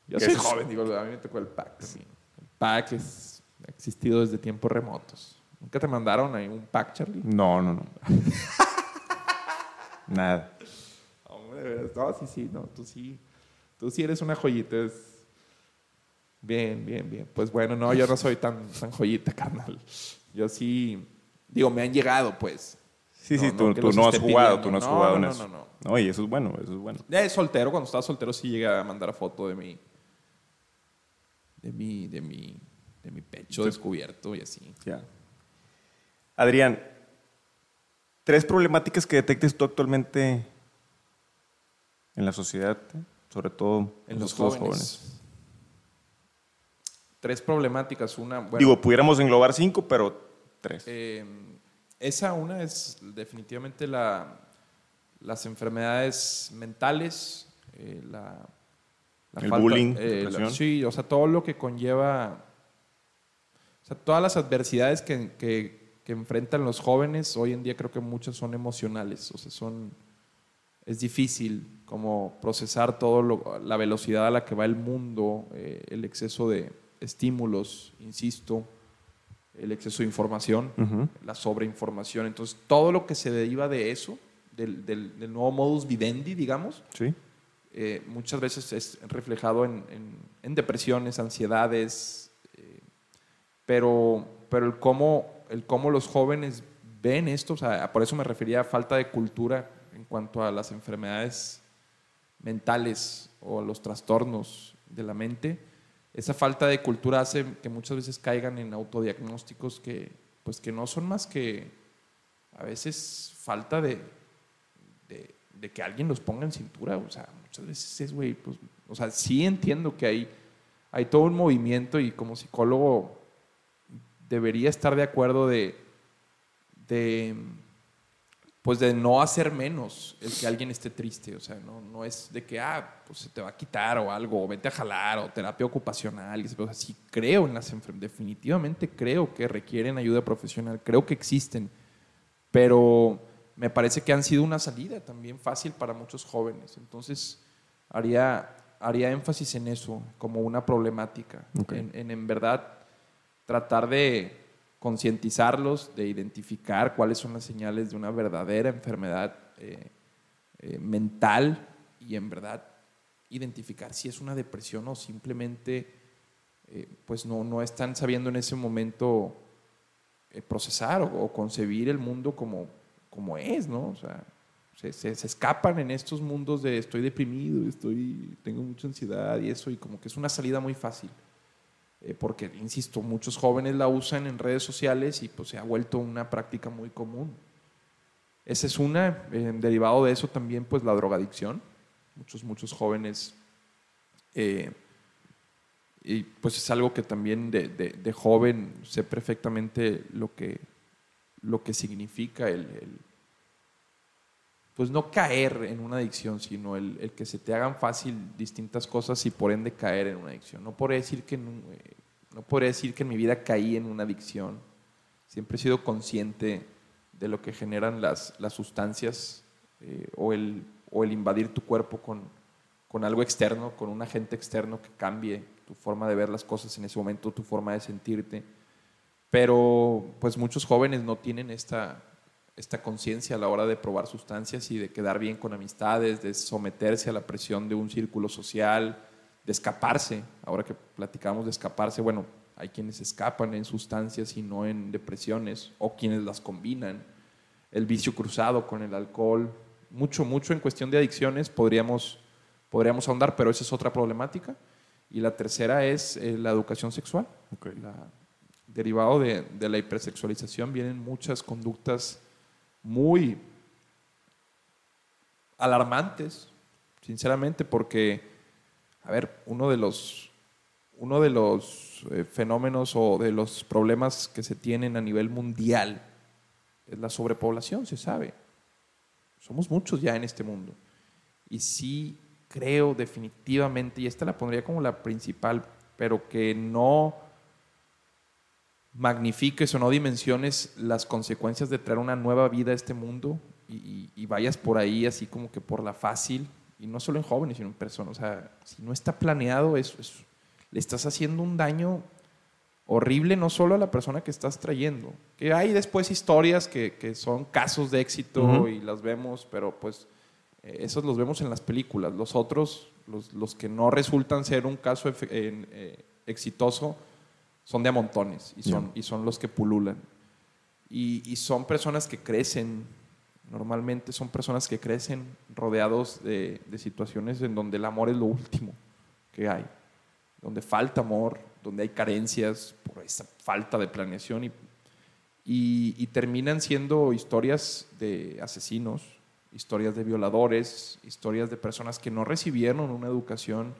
Yo soy es- joven, digo, a mí me tocó el pack también. El pack es, ha existido desde tiempos remotos. ¿Nunca te mandaron ahí un pack, Charlie? No, no, no. Nada. Hombre, de veras, no, sí, sí, no, tú sí. Tú sí eres una joyita. es- Bien, bien, bien. Pues bueno, no, yo no soy tan, tan joyita, carnal. Yo sí, digo, me han llegado, pues. Sí, No, sí, no tú, que tú no has jugado, pidiendo. tú no has No, jugado no, en no, eso. no, No, y eso es bueno, eso es bueno. De soltero, cuando estaba soltero, sí llegué a mandar foto de mi. de mi. de mi. De mi pecho descubierto y así. Ya. Adrián, tres problemáticas que detectes tú actualmente en la sociedad, sobre todo En los jóvenes. Tres problemáticas. Una. Bueno, Digo, pudiéramos englobar cinco, pero tres. Eh, esa una es definitivamente la, las enfermedades mentales, eh, la, la El bullying, depresión. sí, o sea, todo lo que conlleva, o sea, todas las adversidades que, que- que enfrentan los jóvenes, hoy en día creo que muchas son emocionales, o sea, son, es difícil como procesar todo lo- la velocidad a la que va el mundo, eh, el exceso de estímulos, insisto, el exceso de información, Ujú. la sobreinformación. Entonces, todo lo que se deriva de eso, del, del- del nuevo modus vivendi, digamos, Sí. eh, muchas veces es reflejado en, en- en depresiones, ansiedades, pero, pero el, cómo, el cómo los jóvenes ven esto, o sea, por eso me refería a falta de cultura en cuanto a las enfermedades mentales o a los trastornos de la mente. Esa falta de cultura hace que muchas veces caigan en autodiagnósticos que, pues, que no son más que a veces falta de, de, de que alguien los ponga en cintura. O sea, muchas veces es, güey, pues, o sea, sí entiendo que hay, hay todo un movimiento y como psicólogo debería estar de acuerdo de, de, pues de no hacer menos el que alguien esté triste. O sea, no, no es de que, ah, pues se te va a quitar o algo, o vete a jalar, o terapia ocupacional. O sea, sí creo en las enfermedades, definitivamente creo que requieren ayuda profesional, creo que existen, pero me parece que han sido una salida también fácil para muchos jóvenes. Entonces, haría, haría énfasis en eso como una problemática, en en verdad tratar de concientizarlos, de identificar cuáles son las señales de una verdadera enfermedad eh, eh, mental y en verdad identificar si es una depresión o simplemente eh, pues no, no están sabiendo en ese momento procesar o, o concebir el mundo como, como es, ¿no? O sea, se, se- se escapan en estos mundos de estoy deprimido, estoy, tengo mucha ansiedad y eso, y como que es una salida muy fácil. Eh, porque, insisto, muchos jóvenes la usan en redes sociales y pues se ha vuelto una práctica muy común. Esa es una, eh, derivado de eso también pues la drogadicción. Muchos, muchos jóvenes, eh, y pues es algo que también de, de- joven sé perfectamente lo que, lo que significa el, pues no caer en una adicción, sino el, que se te hagan fácil distintas cosas y por ende caer en una adicción. No podría decir que, eh, no podría decir que en mi vida caí en una adicción. Siempre he sido consciente de lo que generan las, las sustancias eh, o, el, o el invadir tu cuerpo con, con algo externo, con un agente externo que cambie tu forma de ver las cosas en ese momento, tu forma de sentirte. Pero pues muchos jóvenes no tienen esta, esta conciencia a la hora de probar sustancias y de quedar bien con amistades, de someterse a la presión de un círculo social, de escaparse. Ahora que platicamos de escaparse, bueno, hay quienes escapan en sustancias y no en depresiones, o quienes las combinan. El vicio cruzado con el alcohol, mucho, mucho en cuestión de adicciones podríamos, podríamos ahondar, pero esa es otra problemática. Y la tercera es eh, la educación sexual. derivado de, de la hipersexualización vienen muchas conductas muy alarmantes, sinceramente, porque, a ver, uno de los, uno de los eh, fenómenos o de los problemas que se tienen a nivel mundial es la sobrepoblación, se sabe. Somos muchos ya en este mundo. Y sí creo definitivamente, y esta la pondría como la principal, pero que no magnifiques o no dimensiones las consecuencias de traer una nueva vida a este mundo y, vayas por ahí así como que por la fácil, y no solo en jóvenes, sino en personas. O sea, si no está planeado, eso, le estás haciendo un daño horrible no solo a la persona que estás trayendo. Que hay después historias que, son casos de éxito y las vemos, pero pues eh, esos los vemos en las películas. Los otros, los, que no resultan ser un caso eh, exitoso, son de a montones y son, y son los que pululan. Y, son personas que crecen, normalmente son personas que crecen rodeados de, situaciones en donde el amor es lo último que hay, donde falta amor, donde hay carencias por esa falta de planeación y, y terminan siendo historias de asesinos, historias de violadores, historias de personas que no recibieron una educación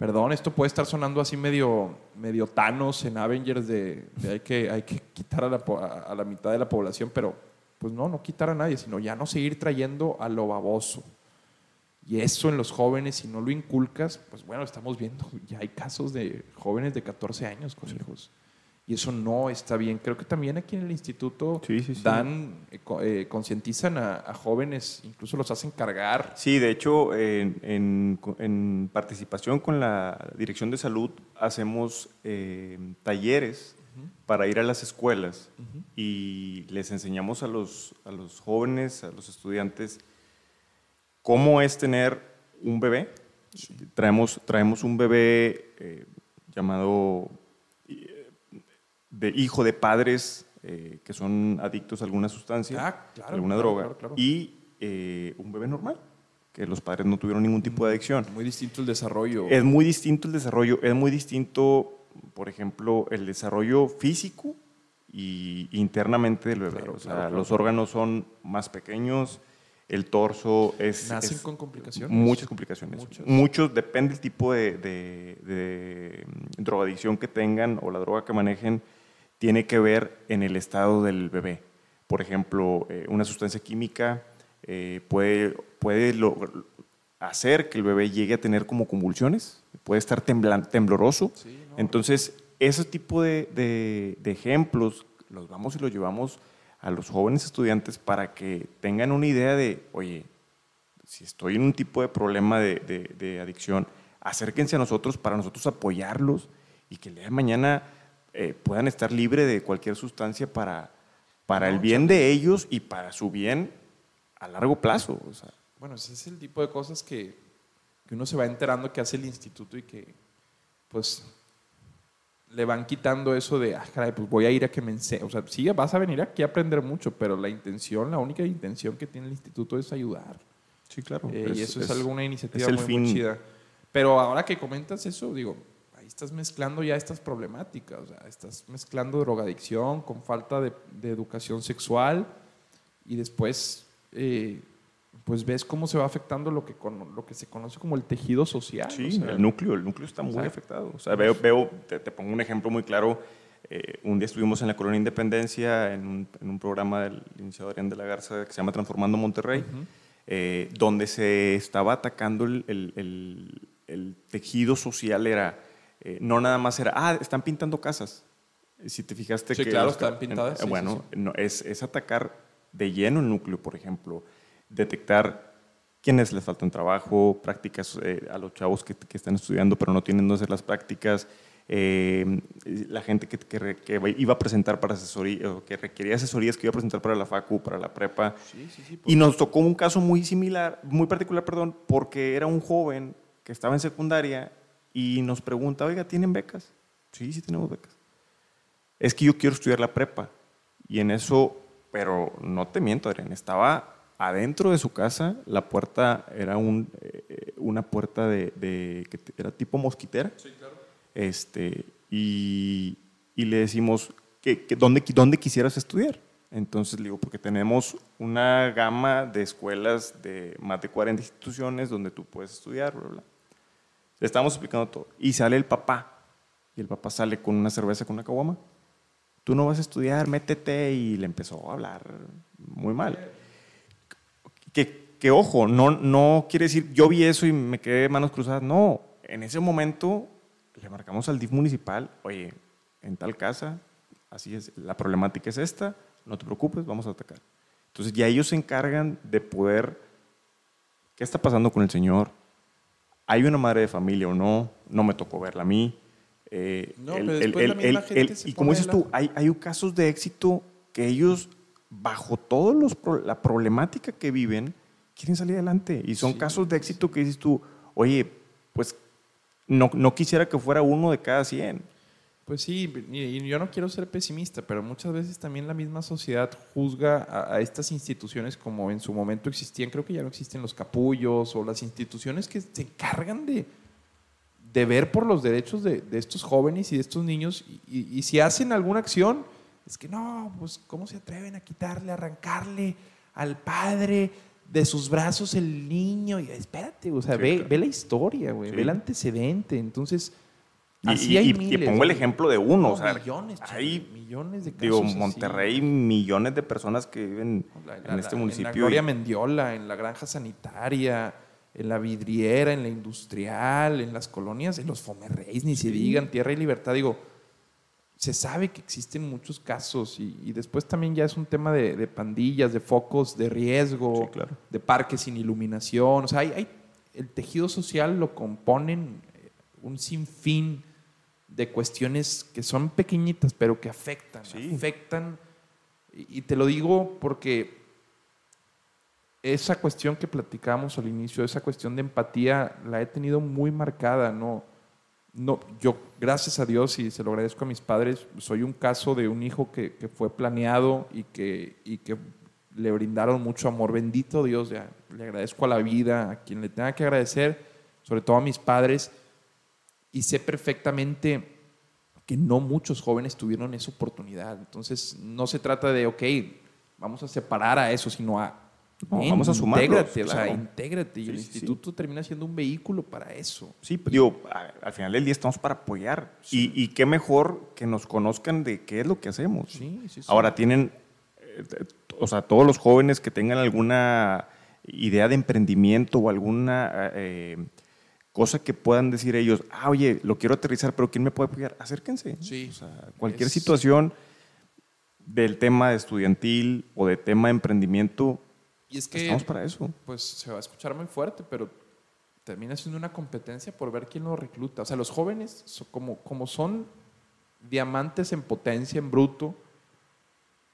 Perdón, esto puede estar sonando así medio, medio Thanos en Avengers de, hay, que, hay que quitar a la, a la, mitad de la población, pero pues no, no quitar a nadie, sino ya no seguir trayendo a lo baboso. Y eso en los jóvenes, si no lo inculcas, pues bueno, estamos viendo, ya hay casos de jóvenes de 14 años con hijos y eso no está bien. Creo que también aquí en el instituto dan, eh, eh, concientizan a, jóvenes, incluso los hacen cargar. Sí, de hecho, en, participación con la Dirección de Salud hacemos eh, talleres para ir a las escuelas y les enseñamos a los, a los jóvenes, a los estudiantes, cómo es tener un bebé. Traemos, traemos un bebé llamado de hijo de padres eh, que son adictos a alguna sustancia, ah, alguna droga, y eh, un bebé normal, que los padres no tuvieron ningún tipo de adicción. Muy distinto el desarrollo. Es muy distinto el desarrollo, es muy distinto, por ejemplo, el desarrollo físico y internamente del bebé. o sea, los órganos son más pequeños, el torso es... ¿Nacen con complicaciones? Muchas complicaciones. Muchos, depende del tipo de, de, de, drogadicción que tengan o la droga que manejen, tiene que ver en el estado del bebé. Por ejemplo, eh, una sustancia química eh, puede, puede hacer que el bebé llegue a tener como convulsiones, puede estar tembloroso. Entonces, ese tipo de, ejemplos los vamos y los llevamos a los jóvenes estudiantes para que tengan una idea de, oye, si estoy en un tipo de problema de, adicción, acérquense a nosotros para nosotros apoyarlos y que el día de mañana eh, puedan estar libres de cualquier sustancia para, para el bien de ellos y para su bien a largo plazo. O sea. Bueno, ese es el tipo de cosas que, que uno se va enterando que hace el instituto y que pues le van quitando eso de, ah, caray, pues voy a ir a que me enseñe. O sea, sí, vas a venir aquí a aprender mucho, pero la intención, la única intención que tiene el instituto es ayudar. Sí, claro. Eh, y eso es, alguna iniciativa muy, chida. Pero ahora que comentas eso, digo, estás mezclando ya estas problemáticas. O sea, estás mezclando drogadicción con falta de, educación sexual y después eh, pues ves cómo se va afectando lo que, con, lo que se conoce como el tejido social. Sí, el núcleo, el núcleo está muy afectado. O sea, veo, veo te, pongo un ejemplo muy claro. Eh, un día estuvimos en la Colonia Independencia en un, en un programa del iniciador Adrián de la Garza que se llama Transformando Monterrey, eh, donde se estaba atacando el, el, el, tejido social. Era, eh, no nada más era, ah, están pintando casas. Si te fijaste sí, que... claro, están pintadas. bueno, No, es, es atacar de lleno el núcleo, por ejemplo detectar quienes les faltan trabajo, prácticas eh, a los chavos que, que, están estudiando pero no tienen dónde hacer las prácticas, eh, la gente que, que, que, iba a presentar para asesoría, que requería asesorías que iba a presentar para la FACU, para la prepa. Sí, sí, sí, y nos tocó un caso muy similar, muy particular, perdón, porque era un joven que estaba en secundaria y nos pregunta, oiga, ¿tienen becas? Sí, sí tenemos becas. Es que yo quiero estudiar la prepa. Y en eso, pero no te miento, Adrián, estaba adentro de su casa, la puerta era un, eh, una puerta de, de, que era tipo mosquitera. Sí, claro. Este, y, y le decimos, que, que dónde, ¿dónde quisieras estudiar? Entonces le digo, porque tenemos una gama de escuelas de más de 40 instituciones donde tú puedes estudiar, bla, bla. Le estamos explicando todo. Y sale el papá. Y el papá sale con una cerveza con una caguama. Tú no vas a estudiar, métete. Y le empezó a hablar muy mal. Que, que ojo, no, no quiere decir, yo vi eso y me quedé manos cruzadas. No, en ese momento le marcamos al DIF municipal, oye, en tal casa, así es, la problemática es esta, no te preocupes, vamos a atacar. Entonces ya ellos se encargan de poder, ¿qué está pasando con el señor? ¿Hay una madre de familia o no? No me tocó verla a mí. Eh, no, pero después y como dices tú, hay, hay casos de éxito que ellos, bajo toda la problemática que viven, quieren salir adelante. Y son casos de éxito que dices tú, oye, pues no, no quisiera que fuera uno de cada 100. Pues sí, y yo no quiero ser pesimista, pero muchas veces también la misma sociedad juzga a, estas instituciones como en su momento existían. Creo que ya no existen los capullos o las instituciones que se encargan de, de ver por los derechos de, de, estos jóvenes y de estos niños. Y, y, si hacen alguna acción, es que no, pues ¿cómo se atreven a quitarle, arrancarle al padre de sus brazos el niño? Y espérate, o sea, ve, ve, la historia, güey, ve el antecedente. Entonces Así y, hay y, pongo el ejemplo de uno. o sea, millones, hay millones de casos. Digo, Monterrey, millones de personas que viven en este municipio. En la Gloria Mendiola, en la granja sanitaria, en la vidriera, en la industrial, en las colonias, en los Fomerreis, ni se digan, Tierra y Libertad. Digo, se sabe que existen muchos casos y, después también ya es un tema de, pandillas, de focos de riesgo, de parques sin iluminación. O sea, hay, hay, el tejido social lo componen eh, un sinfín de cuestiones que son pequeñitas, pero que afectan, afectan. Y, te lo digo porque esa cuestión que platicamos al inicio, esa cuestión de empatía, la he tenido muy marcada, ¿no? No, yo, gracias a Dios, y se lo agradezco a mis padres, soy un caso de un hijo que, fue planeado y que, y que le brindaron mucho amor. Bendito Dios, ya, le agradezco a la vida, a quien le tenga que agradecer, sobre todo a mis padres, y sé perfectamente que no muchos jóvenes tuvieron esa oportunidad. Entonces, no se trata de, ok, vamos a separar a eso, sino a... vamos a sumarlos. Intégrate, o sea, intégrate. y el instituto termina siendo un vehículo para eso. Sí, pues, digo, al final del día estamos para apoyar. Y, y, qué mejor que nos conozcan de qué es lo que hacemos. Ahora tienen, eh, o sea, todos los jóvenes que tengan alguna idea de emprendimiento o alguna... Eh, cosa que puedan decir ellos, ah, oye, lo quiero aterrizar, pero ¿quién me puede apoyar? Acérquense. Sí. O sea, cualquier situación del tema estudiantil o de tema de emprendimiento, y es que, estamos para eso. Pues se va a escuchar muy fuerte, pero termina siendo una competencia por ver quién lo recluta. O sea, los jóvenes, como, como son diamantes en potencia, en bruto,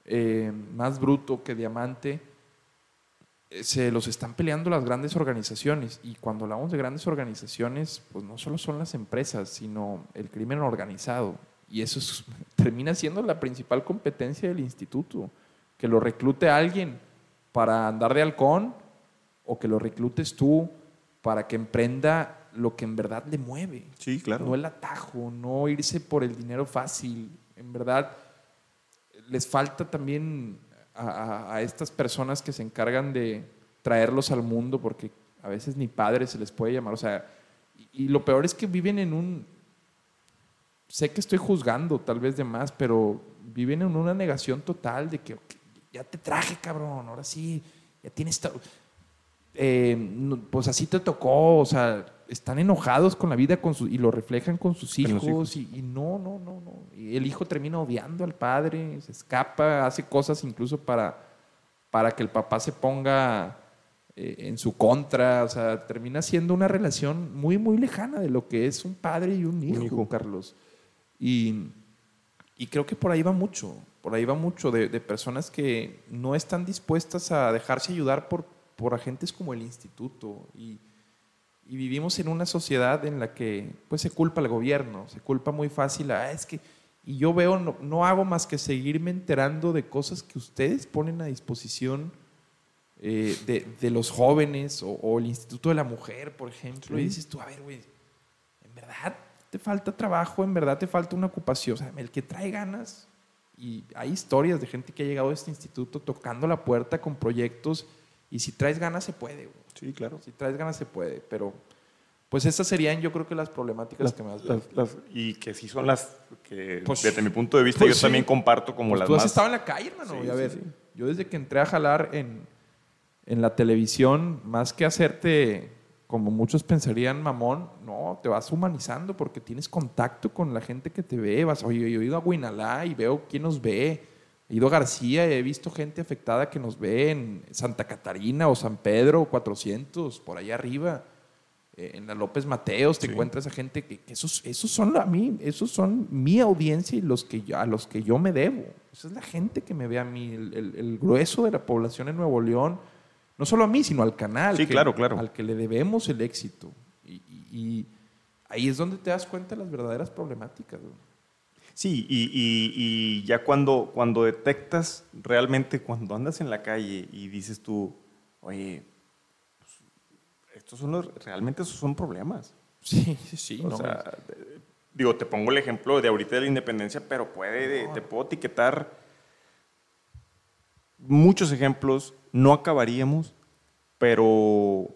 eh, más bruto que diamante, se los están peleando las grandes organizaciones. Y cuando hablamos de grandes organizaciones, pues no solo son las empresas, sino el crimen organizado. Y eso termina siendo la principal competencia del instituto. Que lo reclute alguien para andar de halcón o que lo reclutes tú para que emprenda lo que en verdad le mueve. Sí, claro. No el atajo, no irse por el dinero fácil. En verdad, les falta también a, estas personas que se encargan de traerlos al mundo, porque a veces ni padres se les puede llamar. O sea, y, lo peor es que viven en un. Sé que estoy juzgando tal vez de más, pero viven en una negación total de que ya te traje, cabrón, ahora sí, ya tienes. Eh, pues así te tocó, o sea, están enojados con la vida con su, y lo reflejan con sus hijos, Y, no, no, no, no. Y el hijo termina odiando al padre, se escapa, hace cosas incluso para, para que el papá se ponga eh, en su contra, o sea, termina siendo una relación muy, muy lejana de lo que es un padre y un hijo, hijo. Carlos. Y, y creo que por ahí va mucho, por ahí va mucho de, de personas que no están dispuestas a dejarse ayudar por, por agentes como el instituto. Y, y vivimos en una sociedad en la que pues se culpa al gobierno, se culpa muy fácil a, "Ah, es que, y yo veo, no, no hago más que seguirme enterando de cosas que ustedes ponen a disposición eh, de, de los jóvenes o, o el Instituto de la Mujer, por ejemplo, y dices tú, a ver, güey, en verdad te falta trabajo, en verdad te falta una ocupación, o sea, el que trae ganas, y hay historias de gente que ha llegado a este instituto tocando la puerta con proyectos, y si traes ganas se puede, güey. Sí, claro. Si traes ganas se puede, pero pues esas serían yo creo que las problemáticas Las- que más las- las- y que sí son las que, Pues- desde mi punto de vista, pues yo sí. también comparto como Pues las tú has más... estado en la calle, hermano. Sí, y a sí, ver, yo desde que entré a jalar en, en la televisión, más que hacerte, como muchos pensarían, mamón, no, te vas humanizando porque tienes contacto con la gente que te ve. Vas, oye, yo he ido a Guinalá y veo quién nos ve. He ido a García y he visto gente afectada que nos ve en Santa Catarina o San Pedro 400, por allá arriba. Eh, en la López Mateos te Sí. encuentras a gente que, que esos, esos son a mí, esos son mi audiencia y los que yo- a los que yo me debo. Esa es la gente que me ve a mí, el, el- el grueso de la población en Nuevo León, no solo a mí, sino al canal, Sí, que- claro, claro. al que le debemos el éxito. Y, y- y ahí es donde te das cuenta de las verdaderas problemáticas. Sí, y, y- y ya cuando, cuando detectas realmente, cuando andas en la calle y dices tú, oye, pues, estos son los, realmente esos son problemas. Sí, sí, sí. O no, sea, digo, te pongo el ejemplo de ahorita de la independencia, pero puede, te puedo etiquetar muchos ejemplos, no acabaríamos, pero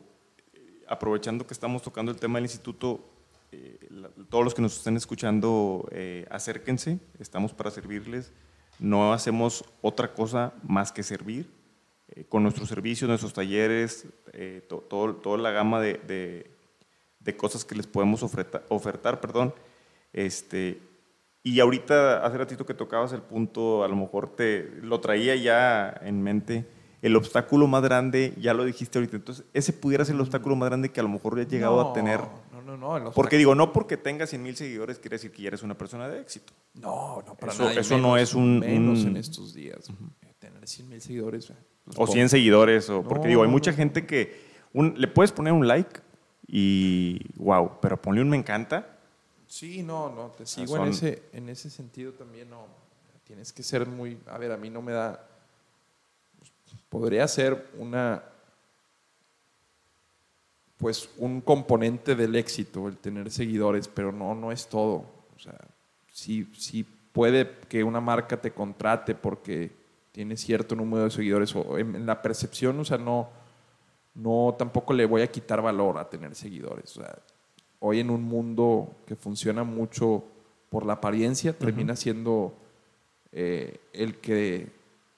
aprovechando que estamos tocando el tema del instituto, eh, la- todos los que nos estén escuchando, eh, acérquense, estamos para servirles, no hacemos otra cosa más que servir. eh, con nuestros servicios, nuestros talleres, eh, to- todo- toda la gama de, de- de cosas que les podemos oferta- ofertar, perdón. Este, y ahorita, hace ratito que tocabas el punto, a lo mejor te lo traía ya en mente, el obstáculo más grande, ya lo dijiste ahorita, entonces ese pudiera ser el obstáculo más grande que a lo mejor ya has llegado no, a tener. No, en los Porque digo, no porque tengas 100 mil seguidores quiere decir que ya eres una persona de éxito. No, no, para Eso- nada. eso no es un- Menos un- en estos días. Tener 100 mil seguidores. pues, O po- 100 seguidores, o porque No, digo, hay mucha gente que un- le puedes poner un like y wow, pero ponle un me encanta. Sí, no, no, te sigo en, ese, en ese sentido también, no. Tienes que ser muy, a ver, a mí no me da, podría ser una, pues un componente del éxito el tener seguidores, pero no, no es todo. O sea, sí, sí puede que una marca te contrate porque tiene cierto número de seguidores o en, en la percepción, o sea, no, no tampoco le voy a quitar valor a tener seguidores. O sea, hoy en un mundo que funciona mucho por la apariencia, termina siendo eh, el que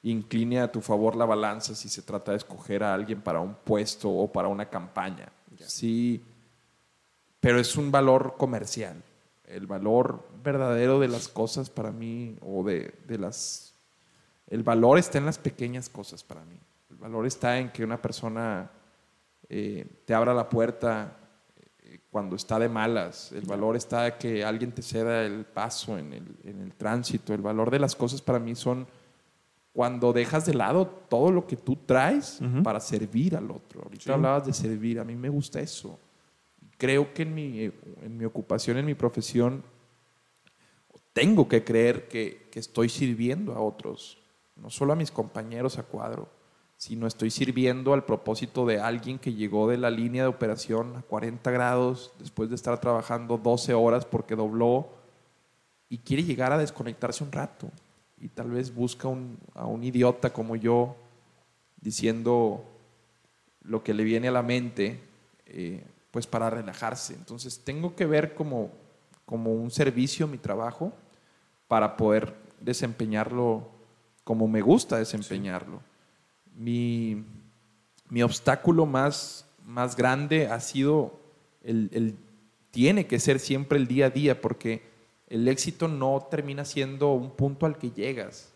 incline a tu favor la balanza si se trata de escoger a alguien para un puesto o para una campaña. Sí, pero es un valor comercial. El valor verdadero de las cosas para mí, o de, de las... El valor está en las pequeñas cosas para mí. El valor está en que una persona eh, te abra la puerta eh, cuando está de malas. El valor está en que alguien te ceda el paso en el, en el tránsito. El valor de las cosas para mí son cuando dejas de lado todo lo que tú traes Ujú. para servir al otro. Ahorita Sí. hablabas de servir, a mí me gusta eso. Creo que en mi, en mi ocupación, en mi profesión, tengo que creer que, que estoy sirviendo a otros, no solo a mis compañeros a cuadro, sino estoy sirviendo al propósito de alguien que llegó de la línea de operación a 40 grados después de estar trabajando 12 horas porque dobló y quiere llegar a desconectarse un rato y tal vez busca a un idiota como yo diciendo lo que le viene a la mente, eh, pues para relajarse. Entonces tengo que ver como, como un servicio mi trabajo para poder desempeñarlo como me gusta desempeñarlo. Mi, mi obstáculo más, más grande ha sido el, el- tiene que ser siempre el día a día, porque el éxito no termina siendo un punto al que llegas.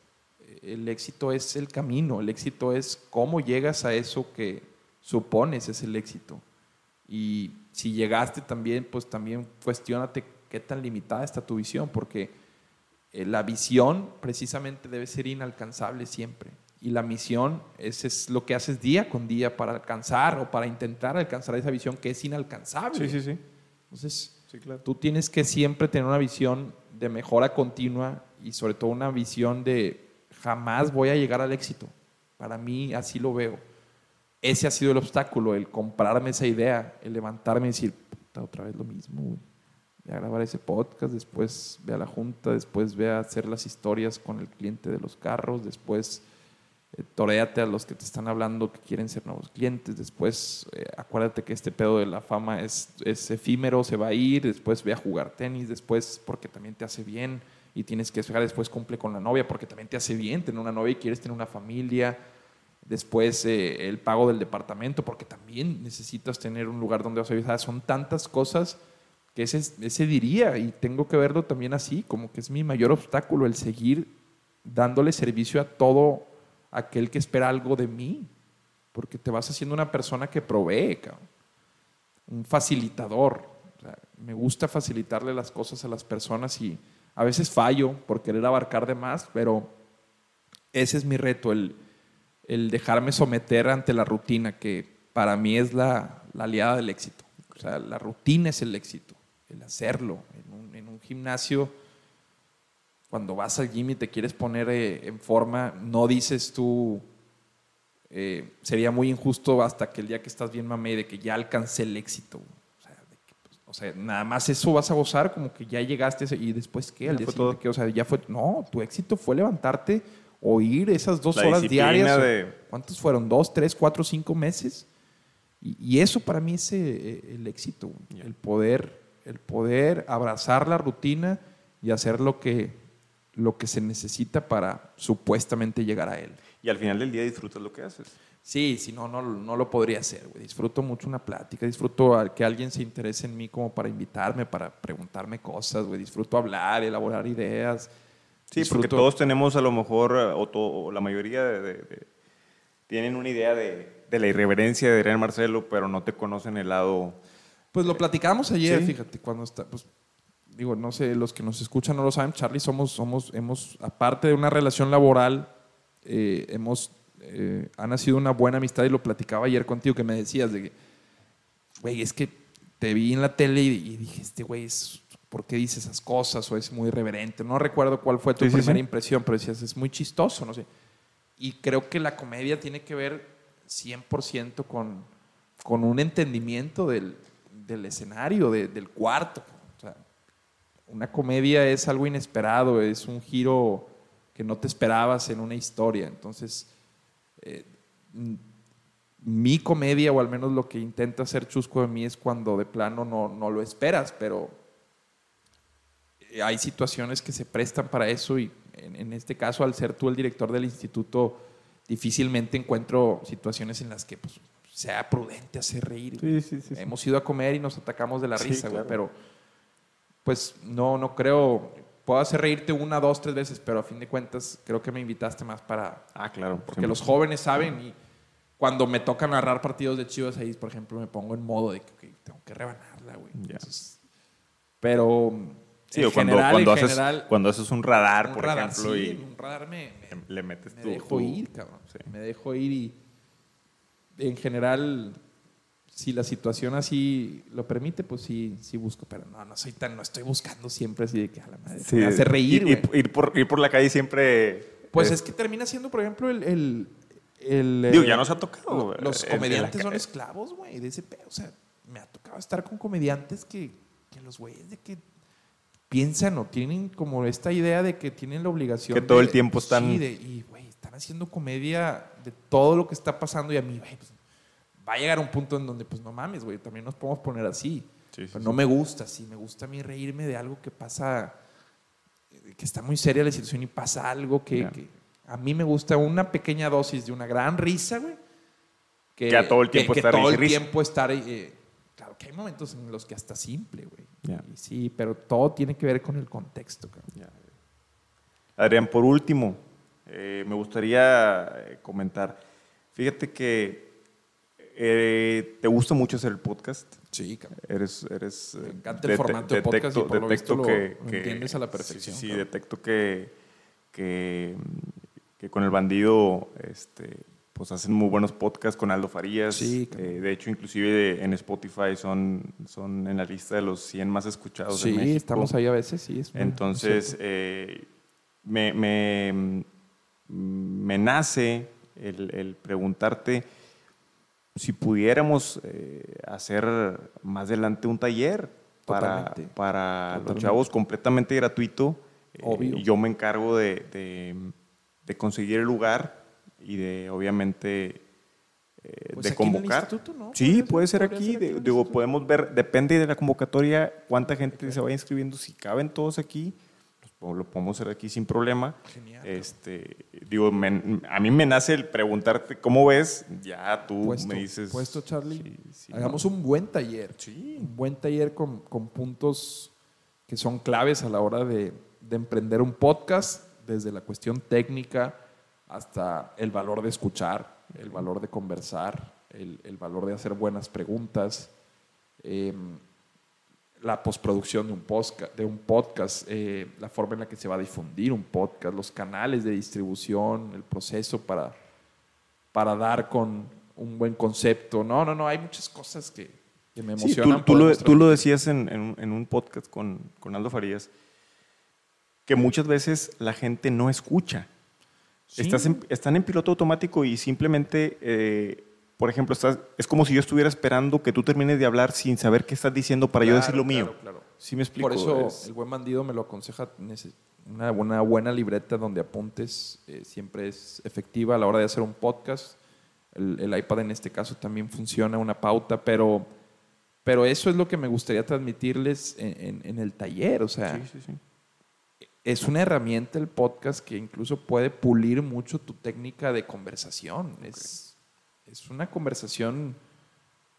El éxito es el camino, el éxito es cómo llegas a eso que supones es el éxito. Y si llegaste también, pues también cuestionate qué tan limitada está tu visión, porque eh, la visión precisamente debe ser inalcanzable siempre. Y la misión es, es lo que haces día con día para alcanzar o para intentar alcanzar esa visión que es inalcanzable. Sí, sí, sí. Entonces, tú tienes que siempre tener una visión de mejora continua y sobre todo una visión de jamás voy a llegar al éxito. Para mí así lo veo. Ese ha sido el obstáculo, el comprarme esa idea, el levantarme y decir, puta, otra vez lo mismo, güey. Voy a grabar ese podcast, después ve a la junta, después ve a hacer las historias con el cliente de los carros, después eh, toréate a los que te están hablando que quieren ser nuevos clientes, después eh, acuérdate que este pedo de la fama es, es efímero, se va a ir, después ve a jugar tenis, después porque también te hace bien y tienes que esperar, después cumple con la novia porque también te hace bien tener una novia y quieres tener una familia, después eh, el pago del departamento porque también necesitas tener un lugar donde vas a vivir, son tantas cosas que ese, ese diría y tengo que verlo también así, como que es mi mayor obstáculo el seguir dándole servicio a todo aquel que espera algo de mí, porque te vas haciendo una persona que provee, un facilitador. me gusta facilitarle las cosas a las personas y a veces fallo por querer abarcar de más, pero ese es mi reto, el, el dejarme someter ante la rutina, que para mí es la, la, aliada del éxito. O sea, la rutina es el éxito, el hacerlo. En un, en un gimnasio cuando vas al gym y te quieres poner eh, en forma, no dices tú, eh, sería muy injusto hasta que el día que estás bien mamé de que ya alcancé el éxito. Pues, o sea, nada más eso vas a gozar, como que ya llegaste y después qué, al día siguiente, o sea, ya fue, no, tu éxito fue levantarte o ir esas dos horas diarias. De... ¿Cuántos fueron? ¿Dos, tres, cuatro, cinco meses? Y, eso para mí es eh, el éxito, el poder, el poder abrazar la rutina y hacer lo que, lo que se necesita para supuestamente llegar a él. Y al final del día disfrutas lo que haces. Sí, si no, no, no lo podría hacer, güey. Disfruto mucho una plática, disfruto que alguien se interese en mí como para invitarme, para preguntarme cosas, güey. Disfruto hablar, elaborar ideas. Sí, porque todos tenemos a lo mejor, o, la mayoría tienen una idea de, la irreverencia de Adrián Marcelo, pero no te conocen el lado... Pues lo platicamos ayer, fíjate, cuando está, pues, digo, no sé, los que nos escuchan no lo saben, Charlie, somos, somos, hemos, aparte de una relación laboral, eh, hemos, eh, ha nacido una buena amistad y lo platicaba ayer contigo que me decías de que, güey, es que te vi en la tele y, dije, este güey, ¿por qué dice esas cosas? O es muy irreverente. No recuerdo cuál fue tu primera impresión, pero decías, es muy chistoso, no sé. Y creo que la comedia tiene que ver 100% con, con un entendimiento del, del escenario, del cuarto una comedia es algo inesperado, es un giro que no te esperabas en una historia. Entonces, eh, mi comedia, o al menos lo que intenta hacer Chusco de mí, es cuando de plano no, lo esperas, pero hay situaciones que se prestan para eso y en, este caso, al ser tú el director del instituto, difícilmente encuentro situaciones en las que pues, sea prudente hacer reír. Hemos ido a comer y nos atacamos de la risa, pero pues no, no creo, puedo hacer reírte una, dos, tres veces, pero a fin de cuentas creo que me invitaste más para... Ah, claro. Porque los jóvenes saben y cuando me toca narrar partidos de Chivas ahí, por ejemplo, me pongo en modo de que tengo que rebanarla, güey. pero sí, en cuando, general, cuando, haces, cuando haces un radar, por ejemplo, y un radar me, le metes me dejo ir, cabrón. Me dejo ir y en general si la situación así lo permite, pues sí, sí busco, pero no, no soy tan, no estoy buscando siempre así de que a la madre me hace reír. Ir, ir, por, ir por la calle siempre. Pues es, que termina siendo, por ejemplo, el. el, el Digo, ya nos ha tocado. Los comediantes son esclavos, güey, de ese pedo. O sea, me ha tocado estar con comediantes que, que los güeyes de que piensan o tienen como esta idea de que tienen la obligación. Que todo el tiempo están. Sí, de, y, güey, están haciendo comedia de todo lo que está pasando y a mí, güey, pues va a llegar un punto en donde, pues no mames, güey, también nos podemos poner así. pero no me gusta así, me gusta a mí reírme de algo que pasa, que está muy seria la situación y pasa algo que, a mí me gusta una pequeña dosis de una gran risa, güey. Que, a todo el tiempo que, todo el tiempo estar eh, claro que hay momentos en los que hasta simple, güey. Sí, pero todo tiene que ver con el contexto, cabrón. Adrián, por último, eh, me gustaría eh, comentar. Fíjate que eh, ¿te gusta mucho hacer el podcast? Sí, cabrón. Eres, eres, Me eh, encanta el formato de podcast y detecto- por lo visto detecto lo- entiendes a la perfección, Sí, detecto que, que, que con el bandido este, pues hacen muy buenos podcasts con Aldo Farías. Sí. Eh, de hecho, inclusive en Spotify son, son en la lista de los 100 más escuchados en Sí, México. estamos ahí a veces, sí. es Entonces, eh, me, me, me nace el, el preguntarte si pudiéramos eh, hacer más adelante un taller para, Totalmente. para los Totalmente. chavos completamente gratuito. Eh, Obvio. yo me encargo de, de- de conseguir el lugar y de, obviamente, eh, Pues de aquí en el convocar. ¿no? Sí, puede ser- aquí. ser aquí de- digo, podemos ver, depende de la convocatoria, cuánta gente se vaya inscribiendo. Si caben todos aquí, lo podemos hacer aquí sin problema. Genial. Este, digo, me- a mí me nace el preguntarte cómo ves, ya tú Puesto, me dices. puesto, Charlie. sí, sí, Hagamos un buen taller. Sí. Un buen taller con, con puntos que son claves a la hora de, de emprender un podcast, desde la cuestión técnica hasta el valor de escuchar, el valor de conversar, el, el valor de hacer buenas preguntas, em, la postproducción de un podcast, de un podcast eh, la forma en la que se va a difundir un podcast, los canales de distribución, el proceso para, para dar con un buen concepto. No, no, no, hay muchas cosas que, que me Sí, emocionan. tú, tú lo, tú lo decías en, en un- en un podcast con, con Aldo Farías, que muchas veces la gente no escucha. Sí. Estás en- están en piloto automático y simplemente, eh, por ejemplo, estás, es como si yo estuviera esperando que tú termines de hablar sin saber qué estás diciendo para yo decir lo mío. claro, claro. ¿Sí me explico? Por eso Es- el buen bandido me lo aconseja una, una buena libreta donde apuntes eh, siempre es efectiva a la hora de hacer un podcast. El, el iPad en este caso también funciona, una pauta, pero, pero eso es lo que me gustaría transmitirles en, en- en el taller. O sea, sí, sí, sí. es una herramienta el podcast que incluso puede pulir mucho tu técnica de conversación. Es, es una conversación,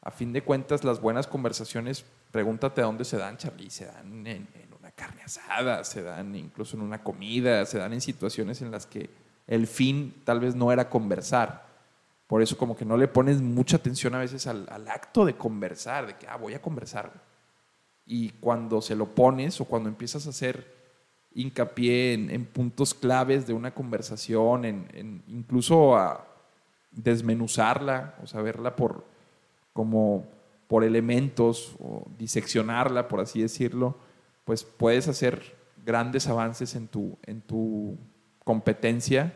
a fin de cuentas, las buenas conversaciones, pregúntate a dónde se dan, Charlie, se dan en, una carne asada, se dan incluso en una comida, se dan en situaciones en las que el fin tal vez no era conversar. Por eso como que no le pones mucha atención a veces al, acto de conversar, de que, ah, voy a conversar. Y cuando se lo pones o cuando empiezas a hacer hincapié en, en puntos claves de una conversación, en, en incluso a desmenuzarla, o sea, verla por, como por elementos, o diseccionarla, por así decirlo, pues puedes hacer grandes avances en tu, en tu competencia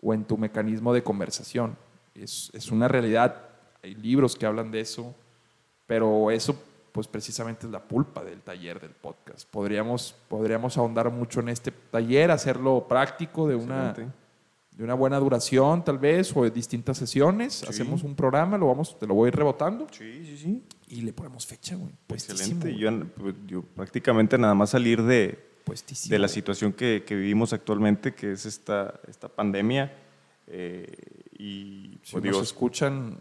o en tu mecanismo de conversación. Es, es una realidad, hay libros que hablan de eso, pero eso pues precisamente es la pulpa del taller del podcast. Podríamos, podríamos ahondar mucho en este taller, hacerlo práctico de una, Excelente. De una buena duración tal vez o de distintas sesiones. Hacemos un programa, lo vamos, te lo voy a ir rebotando Sí, sí, sí. y le ponemos fecha, güey. Excelente. Yo, pues, yo prácticamente nada más salir de, Puestísimo, de la situación que, que vivimos actualmente, que es esta, esta pandemia. eh, y Si pues, nos digo, escuchan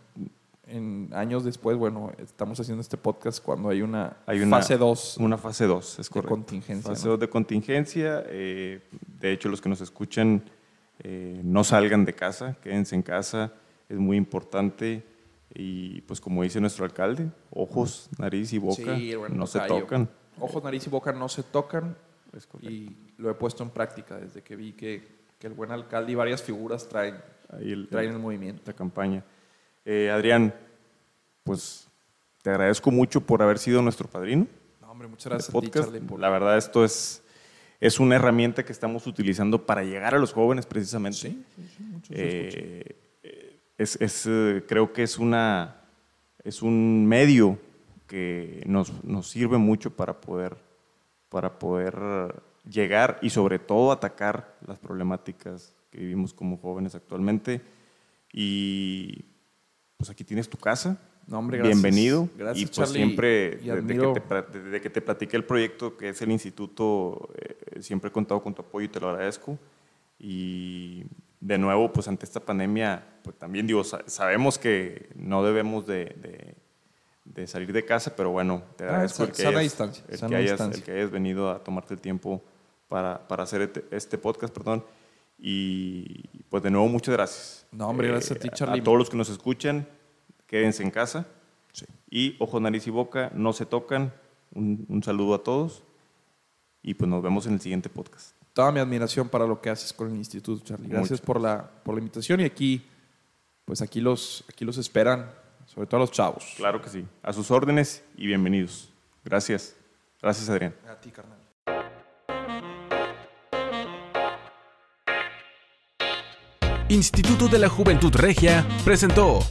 en años después, bueno, estamos haciendo este podcast cuando hay una, hay una fase 2 Una fase 2, es de correcto. contingencia. Fase ¿no? 2 de contingencia. eh, de hecho, los que nos escuchan eh, no salgan de casa, quédense en casa, es muy importante. Y pues como dice nuestro alcalde, ojos, nariz y boca Sí, bueno, no se tocan. Ojos, nariz y boca no se tocan. Y lo he puesto en práctica desde que vi que, que el buen alcalde y varias figuras traen, el- traen el movimiento. esta campaña. Eh, Adrián, pues te agradezco mucho por haber sido nuestro padrino. No, hombre, muchas gracias a ti. Charlie, por- La verdad, esto es, es una herramienta que estamos utilizando para llegar a los jóvenes precisamente. Sí, sí, sí, muchos se escuchan. Eh, eh, es, es, eh, creo que es, una, es un medio que nos, nos sirve mucho para poder, para poder llegar y sobre todo atacar las problemáticas que vivimos como jóvenes actualmente. Y pues aquí tienes tu casa. No, hombre, gracias. Bienvenido. Gracias, y pues Charlie, siempre, y desde, que te, desde que te platiqué el proyecto que es el instituto, eh, siempre he contado con tu apoyo y te lo agradezco. Y de nuevo, pues ante esta pandemia, pues también digo, sa- sabemos que no debemos de, de- de salir de casa, pero bueno, te Ah, agradezco el, que hayas, el, que hayas, el que hayas venido a tomarte el tiempo para, para hacer este, este podcast, perdón. Y pues de nuevo, muchas gracias. No, hombre, gracias a ti, Charlie. A todos los que nos escuchan, quédense en casa. Sí. Y ojo, nariz y boca no se tocan. Un, un saludo a todos. Y pues nos vemos en el siguiente podcast. Toda mi admiración para lo que haces con el instituto, Charlie. Gracias por la, por la invitación y aquí, pues aquí los, aquí los esperan, sobre todo a los chavos. Claro que sí. A sus órdenes y bienvenidos. Gracias. Gracias, Adrián. A ti, carnal. Instituto de la Juventud Regia presentó